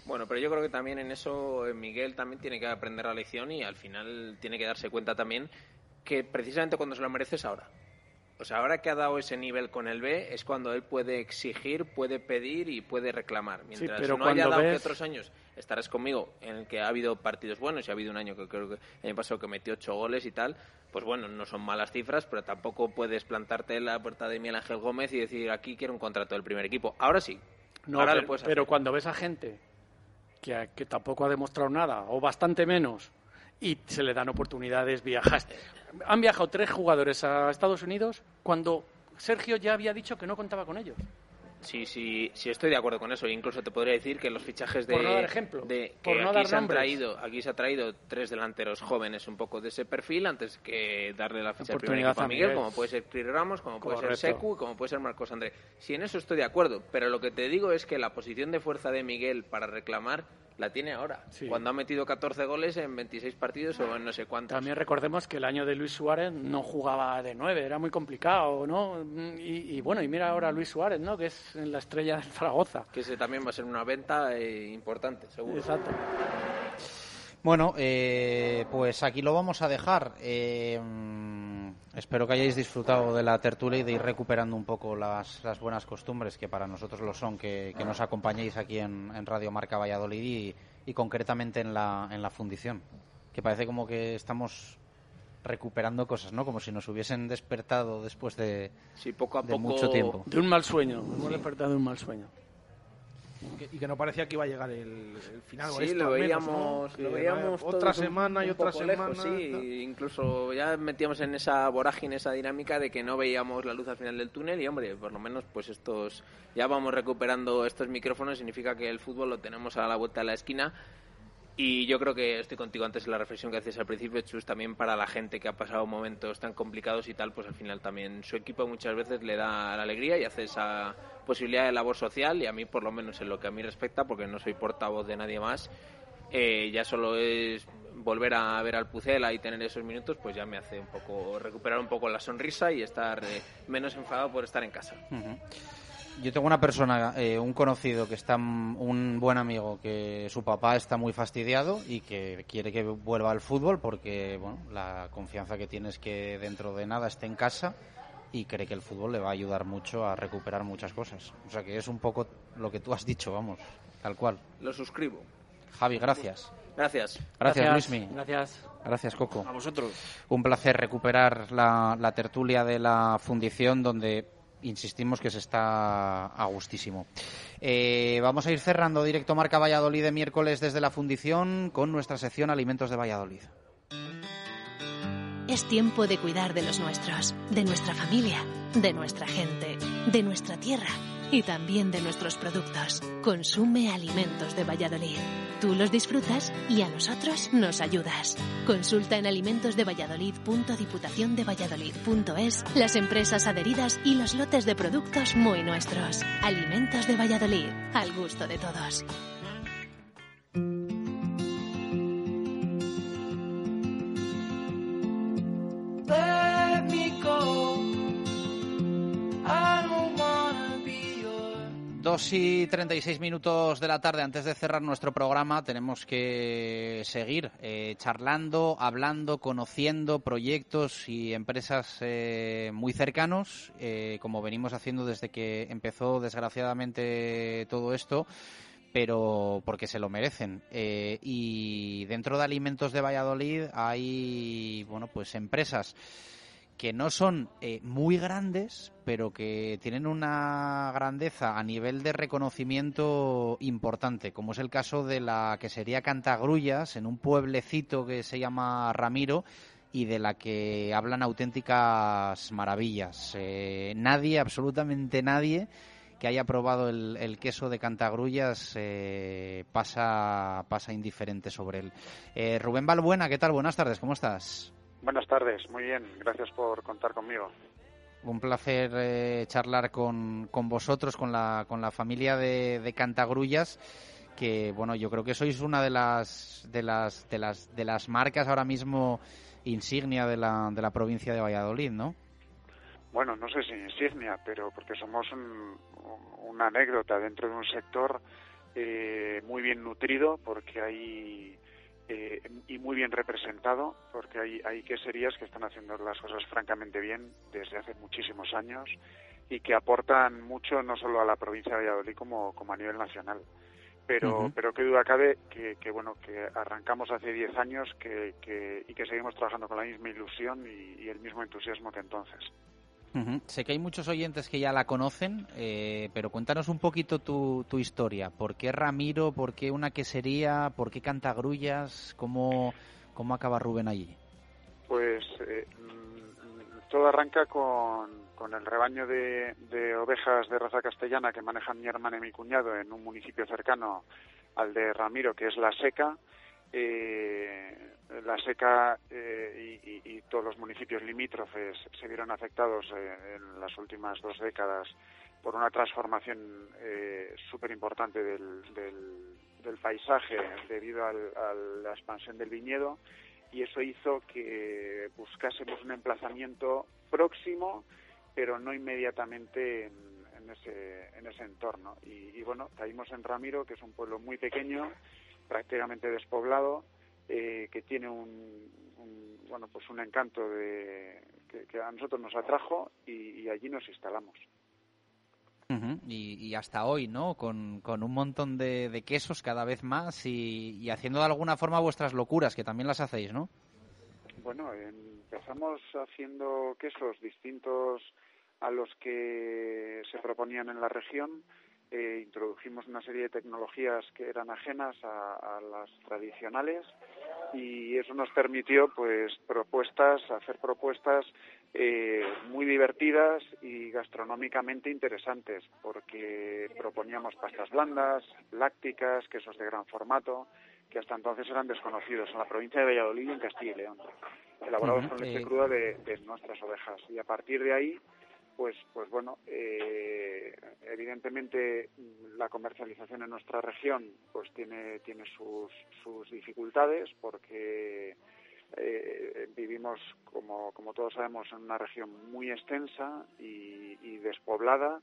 Bueno, pero yo creo que también en eso eh, Miguel también tiene que aprender la lección y al final tiene que darse cuenta también que precisamente cuando se lo merece es ahora. O sea, ahora que ha dado ese nivel con el B, es cuando él puede exigir, puede pedir y puede reclamar. Mientras pero no haya dado que otros años, estarás conmigo, en el que ha habido partidos buenos y ha habido un año que creo que el año pasado que metió ocho goles y tal, pues bueno, no son malas cifras, pero tampoco puedes plantarte en la puerta de Miguel Ángel Gómez y decir aquí quiero un contrato del primer equipo. Ahora sí. No, ahora pero, lo puedes pero hacer. cuando ves a gente que, que tampoco ha demostrado nada o bastante menos y se le dan oportunidades, viajas. Han viajado tres jugadores a Estados Unidos cuando Sergio ya había dicho que no contaba con ellos. Sí, sí, sí, estoy de acuerdo con eso. Incluso te podría decir que los fichajes de, Por no dar ejemplo, de por que no aquí dar se han traído, aquí se ha traído tres delanteros jóvenes un poco de ese perfil antes que darle la ficha al primer Oportunidad a Miguel, Miguel. como puede ser Chris Ramos, como puede Correcto. ser Secu, como puede ser Marcos André. Si en eso estoy de acuerdo, pero lo que te digo es que la posición de fuerza de Miguel para reclamar la tiene ahora, Sí. cuando ha metido 14 goles en 26 partidos o en no sé cuántos. También recordemos que el año de Luis Suárez no jugaba de nueve, era muy complicado, ¿no? Y, y bueno, y mira ahora Luis Suárez, ¿no? Que es la estrella del Zaragoza. Que ese también va a ser una venta eh, importante, seguro. Exacto. Bueno, eh, pues aquí lo vamos a dejar. Eh, mm, espero que hayáis disfrutado de la tertulia y de ir recuperando un poco las, las buenas costumbres que para nosotros lo son, que, que nos acompañéis aquí en, en Radio Marca Valladolid y, y concretamente en la, en la fundición. Que parece como que estamos recuperando cosas, ¿no? Como si nos hubiesen despertado después de, Sí, poco a de poco. mucho tiempo. De un mal sueño, hemos despertado de un mal sueño. Que- y que no parecía que iba a llegar el, el final. Sí, esto, lo menos, veíamos, lo veíamos otra un- semana y otra semana. lejos, sí, incluso ya metíamos en esa vorágine, esa dinámica de que no veíamos la luz al final del túnel y hombre, por lo menos pues estos ya vamos recuperando estos micrófonos, significa que el fútbol lo tenemos a la vuelta de la esquina. Y yo creo que estoy contigo antes en la reflexión que haces al principio, Chus, también para la gente que ha pasado momentos tan complicados y tal, pues al final también su equipo muchas veces le da la alegría y hace esa posibilidad de labor social y a mí por lo menos en lo que a mí respecta, porque no soy portavoz de nadie más, eh, ya solo es volver a ver al Pucela y tener esos minutos, pues ya me hace un poco recuperar un poco la sonrisa y estar eh, menos enfadado por estar en casa. Yo tengo una persona, eh, un conocido que está, un buen amigo, que su papá está muy fastidiado y que quiere que vuelva al fútbol porque, bueno, la confianza que tiene es que dentro de nada esté en casa y cree que el fútbol le va a ayudar mucho a recuperar muchas cosas. O sea que es un poco lo que tú has dicho, vamos, tal cual. Lo suscribo. Javi, gracias. Gracias. Gracias, Gracias, Luismi. gracias. Gracias, Coco. A vosotros. Un placer recuperar la, la tertulia de la fundición donde insistimos que se está a gustísimo. Eh, vamos a ir cerrando directo Marca Valladolid de miércoles desde la fundición con nuestra sección Alimentos de Valladolid. Es tiempo de cuidar de los nuestros, de nuestra familia, de nuestra gente, de nuestra tierra y también de nuestros productos. Consume alimentos de Valladolid. Tú los disfrutas y a nosotros nos ayudas. Consulta en alimentosdevalladolid.diputaciondevalladolid.es las empresas adheridas y los lotes de productos muy nuestros. Alimentos de Valladolid, al gusto de todos. 2 y 36 minutos de la tarde, antes de cerrar nuestro programa, tenemos que seguir eh, charlando, hablando, conociendo proyectos y empresas eh, muy cercanos, eh, como venimos haciendo desde que empezó, desgraciadamente, todo esto pero porque se lo merecen. Eh, y dentro de Alimentos de Valladolid hay, bueno, pues empresas que no son eh, muy grandes, pero que tienen una grandeza a nivel de reconocimiento importante, como es el caso de la que sería Cantagrullas, en un pueblecito que se llama Ramiro, y de la que hablan auténticas maravillas. Eh, nadie, absolutamente nadie, que haya probado el, queso de Cantagrullas eh, pasa, pasa indiferente sobre él. Eh, Rubén Balbuena, ¿qué tal? Buenas tardes, ¿cómo estás? Buenas tardes, muy bien, gracias por contar conmigo. Un placer eh, charlar con, con vosotros, con la, con la familia de, de Cantagrullas, que bueno, yo creo que sois una de las de las de las de las marcas ahora mismo insignia de la, de la provincia de Valladolid, ¿no? Bueno, no sé si insignia, pero porque somos un- una anécdota dentro de un sector eh, muy bien nutrido, porque hay eh, y muy bien representado, porque hay, hay queserías que están haciendo las cosas francamente bien desde hace muchísimos años y que aportan mucho no solo a la provincia de Valladolid como, como a nivel nacional. Pero, pero qué duda cabe que, que, bueno que arrancamos hace 10 años que, que, y que seguimos trabajando con la misma ilusión y, y el mismo entusiasmo que entonces. Sé que hay muchos oyentes que ya la conocen, eh, pero cuéntanos un poquito tu, tu historia. ¿Por qué Ramiro? ¿Por qué una quesería? ¿Por qué Cantagrullas? ¿Cómo, cómo acaba Rubén allí? Pues eh, mm, todo arranca con, con el rebaño de, de ovejas de raza castellana que manejan mi hermana y mi cuñado en un municipio cercano al de Ramiro, que es La Seca. Eh, la Seca eh, y, y- todos los municipios limítrofes se vieron afectados eh, en las últimas dos décadas por una transformación eh, súper importante del, del, paisaje debido al- a la expansión del viñedo y eso hizo que buscásemos un emplazamiento próximo pero no inmediatamente en, en ese, en ese entorno. Y, y bueno, caímos en Ramiro, que es un pueblo muy pequeño, prácticamente despoblado, eh, que tiene un, un, bueno pues un encanto de, que, que a nosotros nos atrajo y, y allí nos instalamos. Ujú. y, y hasta hoy, ¿no? Con, con un montón de, de quesos cada vez más y, y haciendo de alguna forma vuestras locuras, que también las hacéis, ¿no? Bueno, empezamos haciendo quesos distintos a los que se proponían en la región. Eh, introdujimos una serie de tecnologías que eran ajenas a, a las tradicionales y eso nos permitió, pues, propuestas, hacer propuestas eh, muy divertidas y gastronómicamente interesantes, porque proponíamos pastas blandas, lácticas, quesos de gran formato, que hasta entonces eran desconocidos en la provincia de Valladolid y en Castilla y León, elaborados con leche cruda de, de nuestras ovejas. Y a partir de ahí, pues, pues bueno, eh, evidentemente la comercialización en nuestra región pues tiene, tiene sus, sus dificultades porque eh, vivimos, como, como todos sabemos, en una región muy extensa y, y despoblada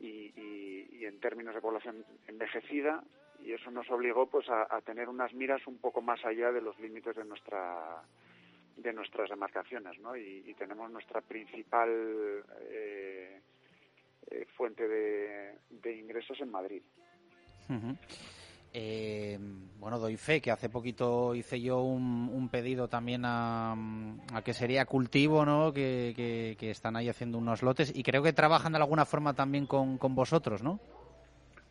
y, y- en términos de población envejecida y eso nos obligó pues a tener unas miras un poco más allá de los límites de nuestra de nuestras demarcaciones, ¿no? Y, y tenemos nuestra principal eh, eh, fuente de, de ingresos en Madrid. Eh, bueno, doy fe que hace poquito hice yo un, un pedido también a, a que sería cultivo, ¿no? Que, que- que están ahí haciendo unos lotes y creo que trabajan de alguna forma también con, con vosotros, ¿no?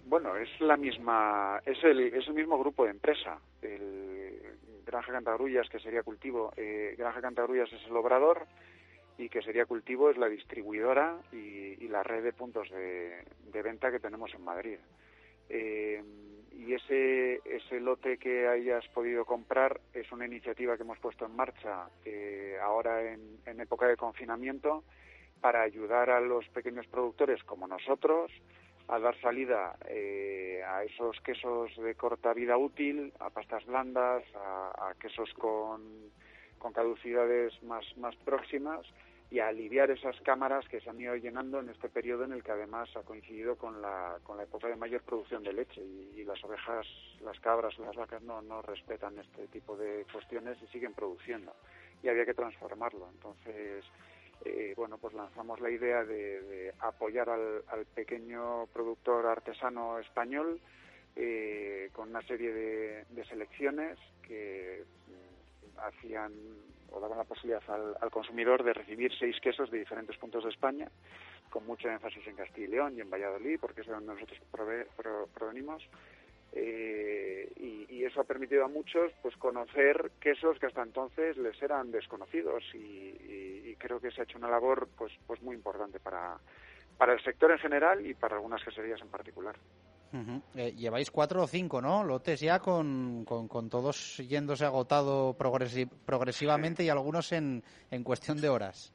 Bueno, es la misma, es el, es el mismo grupo de empresa. El Granja Cantagrullas, que sería cultivo, eh, Granja Cantagrullas es el obrador y que sería cultivo es la distribuidora y, la red de puntos de, de venta que tenemos en Madrid. Eh, y ese, ese lote que hayas podido comprar es una iniciativa que hemos puesto en marcha eh, ahora en, en época de confinamiento para ayudar a los pequeños productores como nosotros a dar salida eh, a esos quesos de corta vida útil, a pastas blandas, a, quesos con, con caducidades más, más próximas y a aliviar esas cámaras que se han ido llenando en este periodo en el que además ha coincidido con la, con la época de mayor producción de leche y, y las ovejas, las cabras, las vacas no, no respetan este tipo de cuestiones y siguen produciendo y había que transformarlo. Entonces, eh, bueno, pues lanzamos la idea de, apoyar al, al pequeño productor artesano español eh, con una serie de, de selecciones que mm, hacían o daban la posibilidad al, al consumidor de recibir seis quesos de diferentes puntos de España, con mucho énfasis en Castilla y León y en Valladolid, porque es de donde nosotros prove- pro- provenimos. Eh, y, y eso ha permitido a muchos pues conocer quesos que hasta entonces les eran desconocidos y, y- y creo que se ha hecho una labor pues pues muy importante para para el sector en general y para algunas queserías en particular. Eh, lleváis cuatro o cinco, ¿no? Lotes ya con, con, con todos yéndose agotado progresi- progresivamente y algunos en, en cuestión de horas.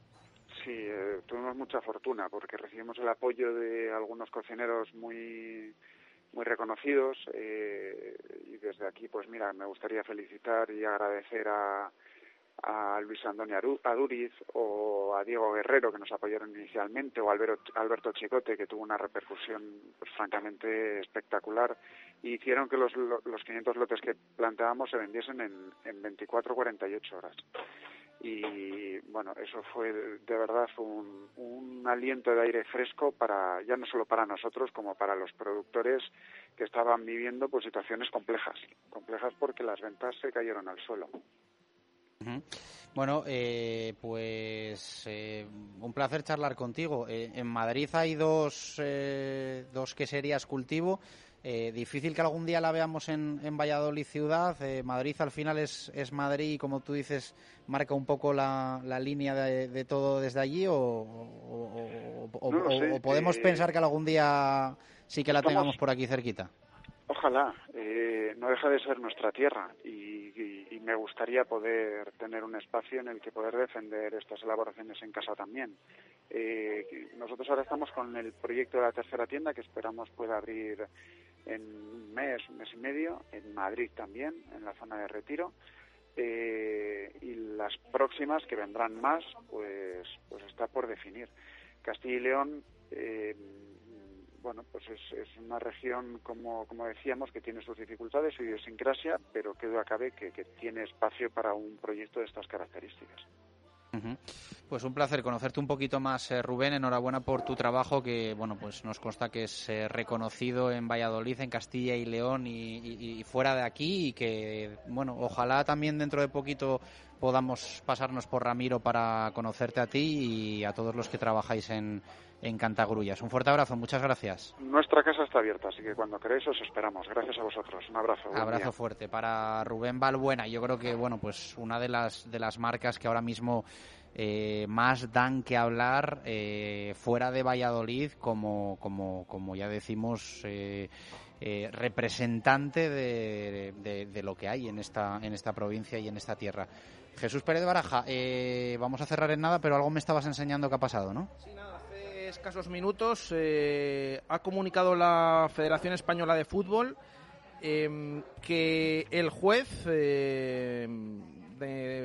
Sí, eh, tuvimos mucha fortuna porque recibimos el apoyo de algunos cocineros muy muy reconocidos eh, y desde aquí pues mira me gustaría felicitar y agradecer a, a Luis Antonio Aduriz o a Diego Guerrero que nos apoyaron inicialmente o a Alberto, Chicote que tuvo una repercusión pues, francamente espectacular y hicieron que los, los 500 lotes que planteábamos se vendiesen en, en 24 48 horas y bueno eso fue de verdad un, un aliento de aire fresco para ya no solo para nosotros como para los productores que estaban viviendo pues situaciones complejas complejas porque las ventas se cayeron al suelo bueno, eh, pues eh, un placer charlar contigo. Eh, en Madrid hay dos, dos queserías cultivo. Difícil que algún día la veamos en, en Valladolid ciudad. Madrid al final es, es, Madrid y como tú dices marca un poco la, la línea de, todo desde allí o, o, podemos pensar que algún día sí que la tengamos por aquí cerquita. Ojalá, eh, no deja de ser nuestra tierra y, me gustaría poder tener un espacio en el que poder defender estas elaboraciones en casa también. Eh, nosotros ahora estamos con el proyecto de la tercera tienda que esperamos pueda abrir en un mes, un mes y medio, en Madrid también, en la zona de retiro. Eh, y las próximas que vendrán más, pues, pues está por definir. Castilla y León bueno, pues es, es una región, como, como decíamos, que tiene sus dificultades, su idiosincrasia, pero que duda cabe que, que tiene espacio para un proyecto de estas características. Pues un placer conocerte un poquito más, eh, Rubén. Enhorabuena por tu trabajo, que bueno, pues nos consta que es eh, reconocido en Valladolid, en Castilla y León y, fuera de aquí, y que bueno, ojalá también dentro de poquito podamos pasarnos por Ramiro para conocerte a ti y a todos los que trabajáis en, en Cantagrullas. Un fuerte abrazo, muchas gracias. Nuestra casa está abierta, así que cuando queréis os esperamos. Gracias a vosotros. Un abrazo. Abrazo fuerte para Rubén Balbuena. Yo creo que bueno, pues una de las de las marcas que ahora mismo eh, más dan que hablar eh, fuera de Valladolid, como como como ya decimos. Eh, representante de, de, lo que hay en esta en esta provincia y en esta tierra. Jesús Pérez de Baraja, vamos a cerrar en nada, pero algo me estabas enseñando que ha pasado, ¿no? Sí, nada escasos minutos eh, ha comunicado la Federación Española de Fútbol em, que el juez eh,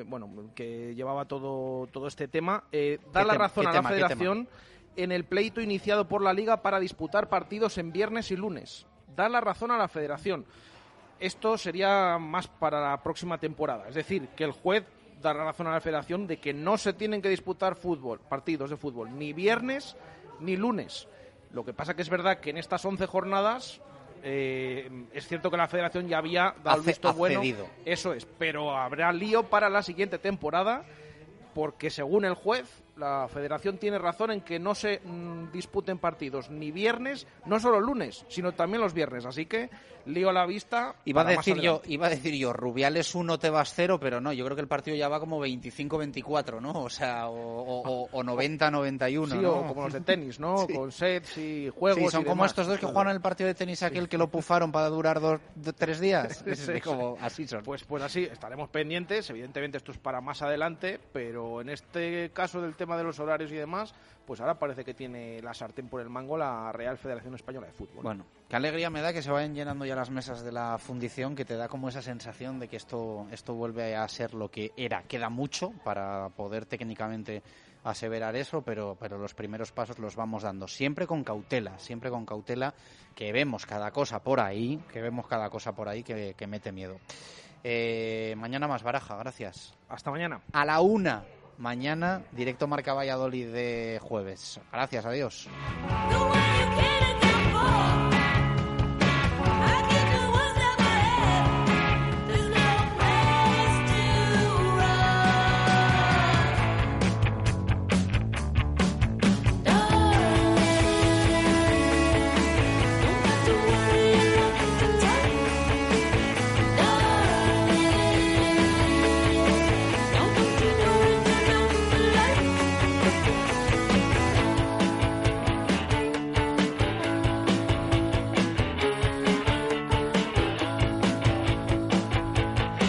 bueno que llevaba todo todo este tema eh, da la razón a la Federación en el pleito iniciado por la Liga para disputar partidos en viernes y lunes. Da la razón a la Federación. Esto sería más para la próxima temporada. Es decir, que el juez da la razón a la Federación de que no se tienen que disputar fútbol, partidos de fútbol, ni viernes ni lunes. Lo que pasa que es verdad que en estas 11 jornadas eh, es cierto que la federación ya había dado el visto bueno. Eso es, pero habrá lío para la siguiente temporada porque según el juez la federación tiene razón en que no se mm, disputen partidos ni viernes, no solo lunes, sino también los viernes. Así que lío la vista. Iba a decir yo, iba a decir yo, Rubiales 1 te vas cero, pero no, yo creo que el partido ya va como 25-24, ¿no? O sea, o, 90-91. Sí, o como los de tenis, ¿no? Con sets y juegos. Sí, son como estos dos que jugaron el partido de tenis aquel que lo pufaron para durar dos, tres días. como, así son. Pues, pues así, estaremos pendientes. Evidentemente esto es para más adelante, pero en este caso del tema de los horarios y demás, pues ahora parece que tiene la sartén por el mango la Real Federación Española de Fútbol. Bueno, qué alegría me da que se vayan llenando ya las mesas de la fundición, que te da como esa sensación de que esto, esto vuelve a ser lo que era. Queda mucho para poder técnicamente aseverar eso, pero, pero los primeros pasos los vamos dando. Siempre con cautela, siempre con cautela, que vemos cada cosa por ahí, que vemos cada cosa por ahí que, que mete miedo. Eh, mañana más baraja, gracias. Hasta mañana. A la una mañana, directo Marca Valladolid de jueves. Gracias, adiós.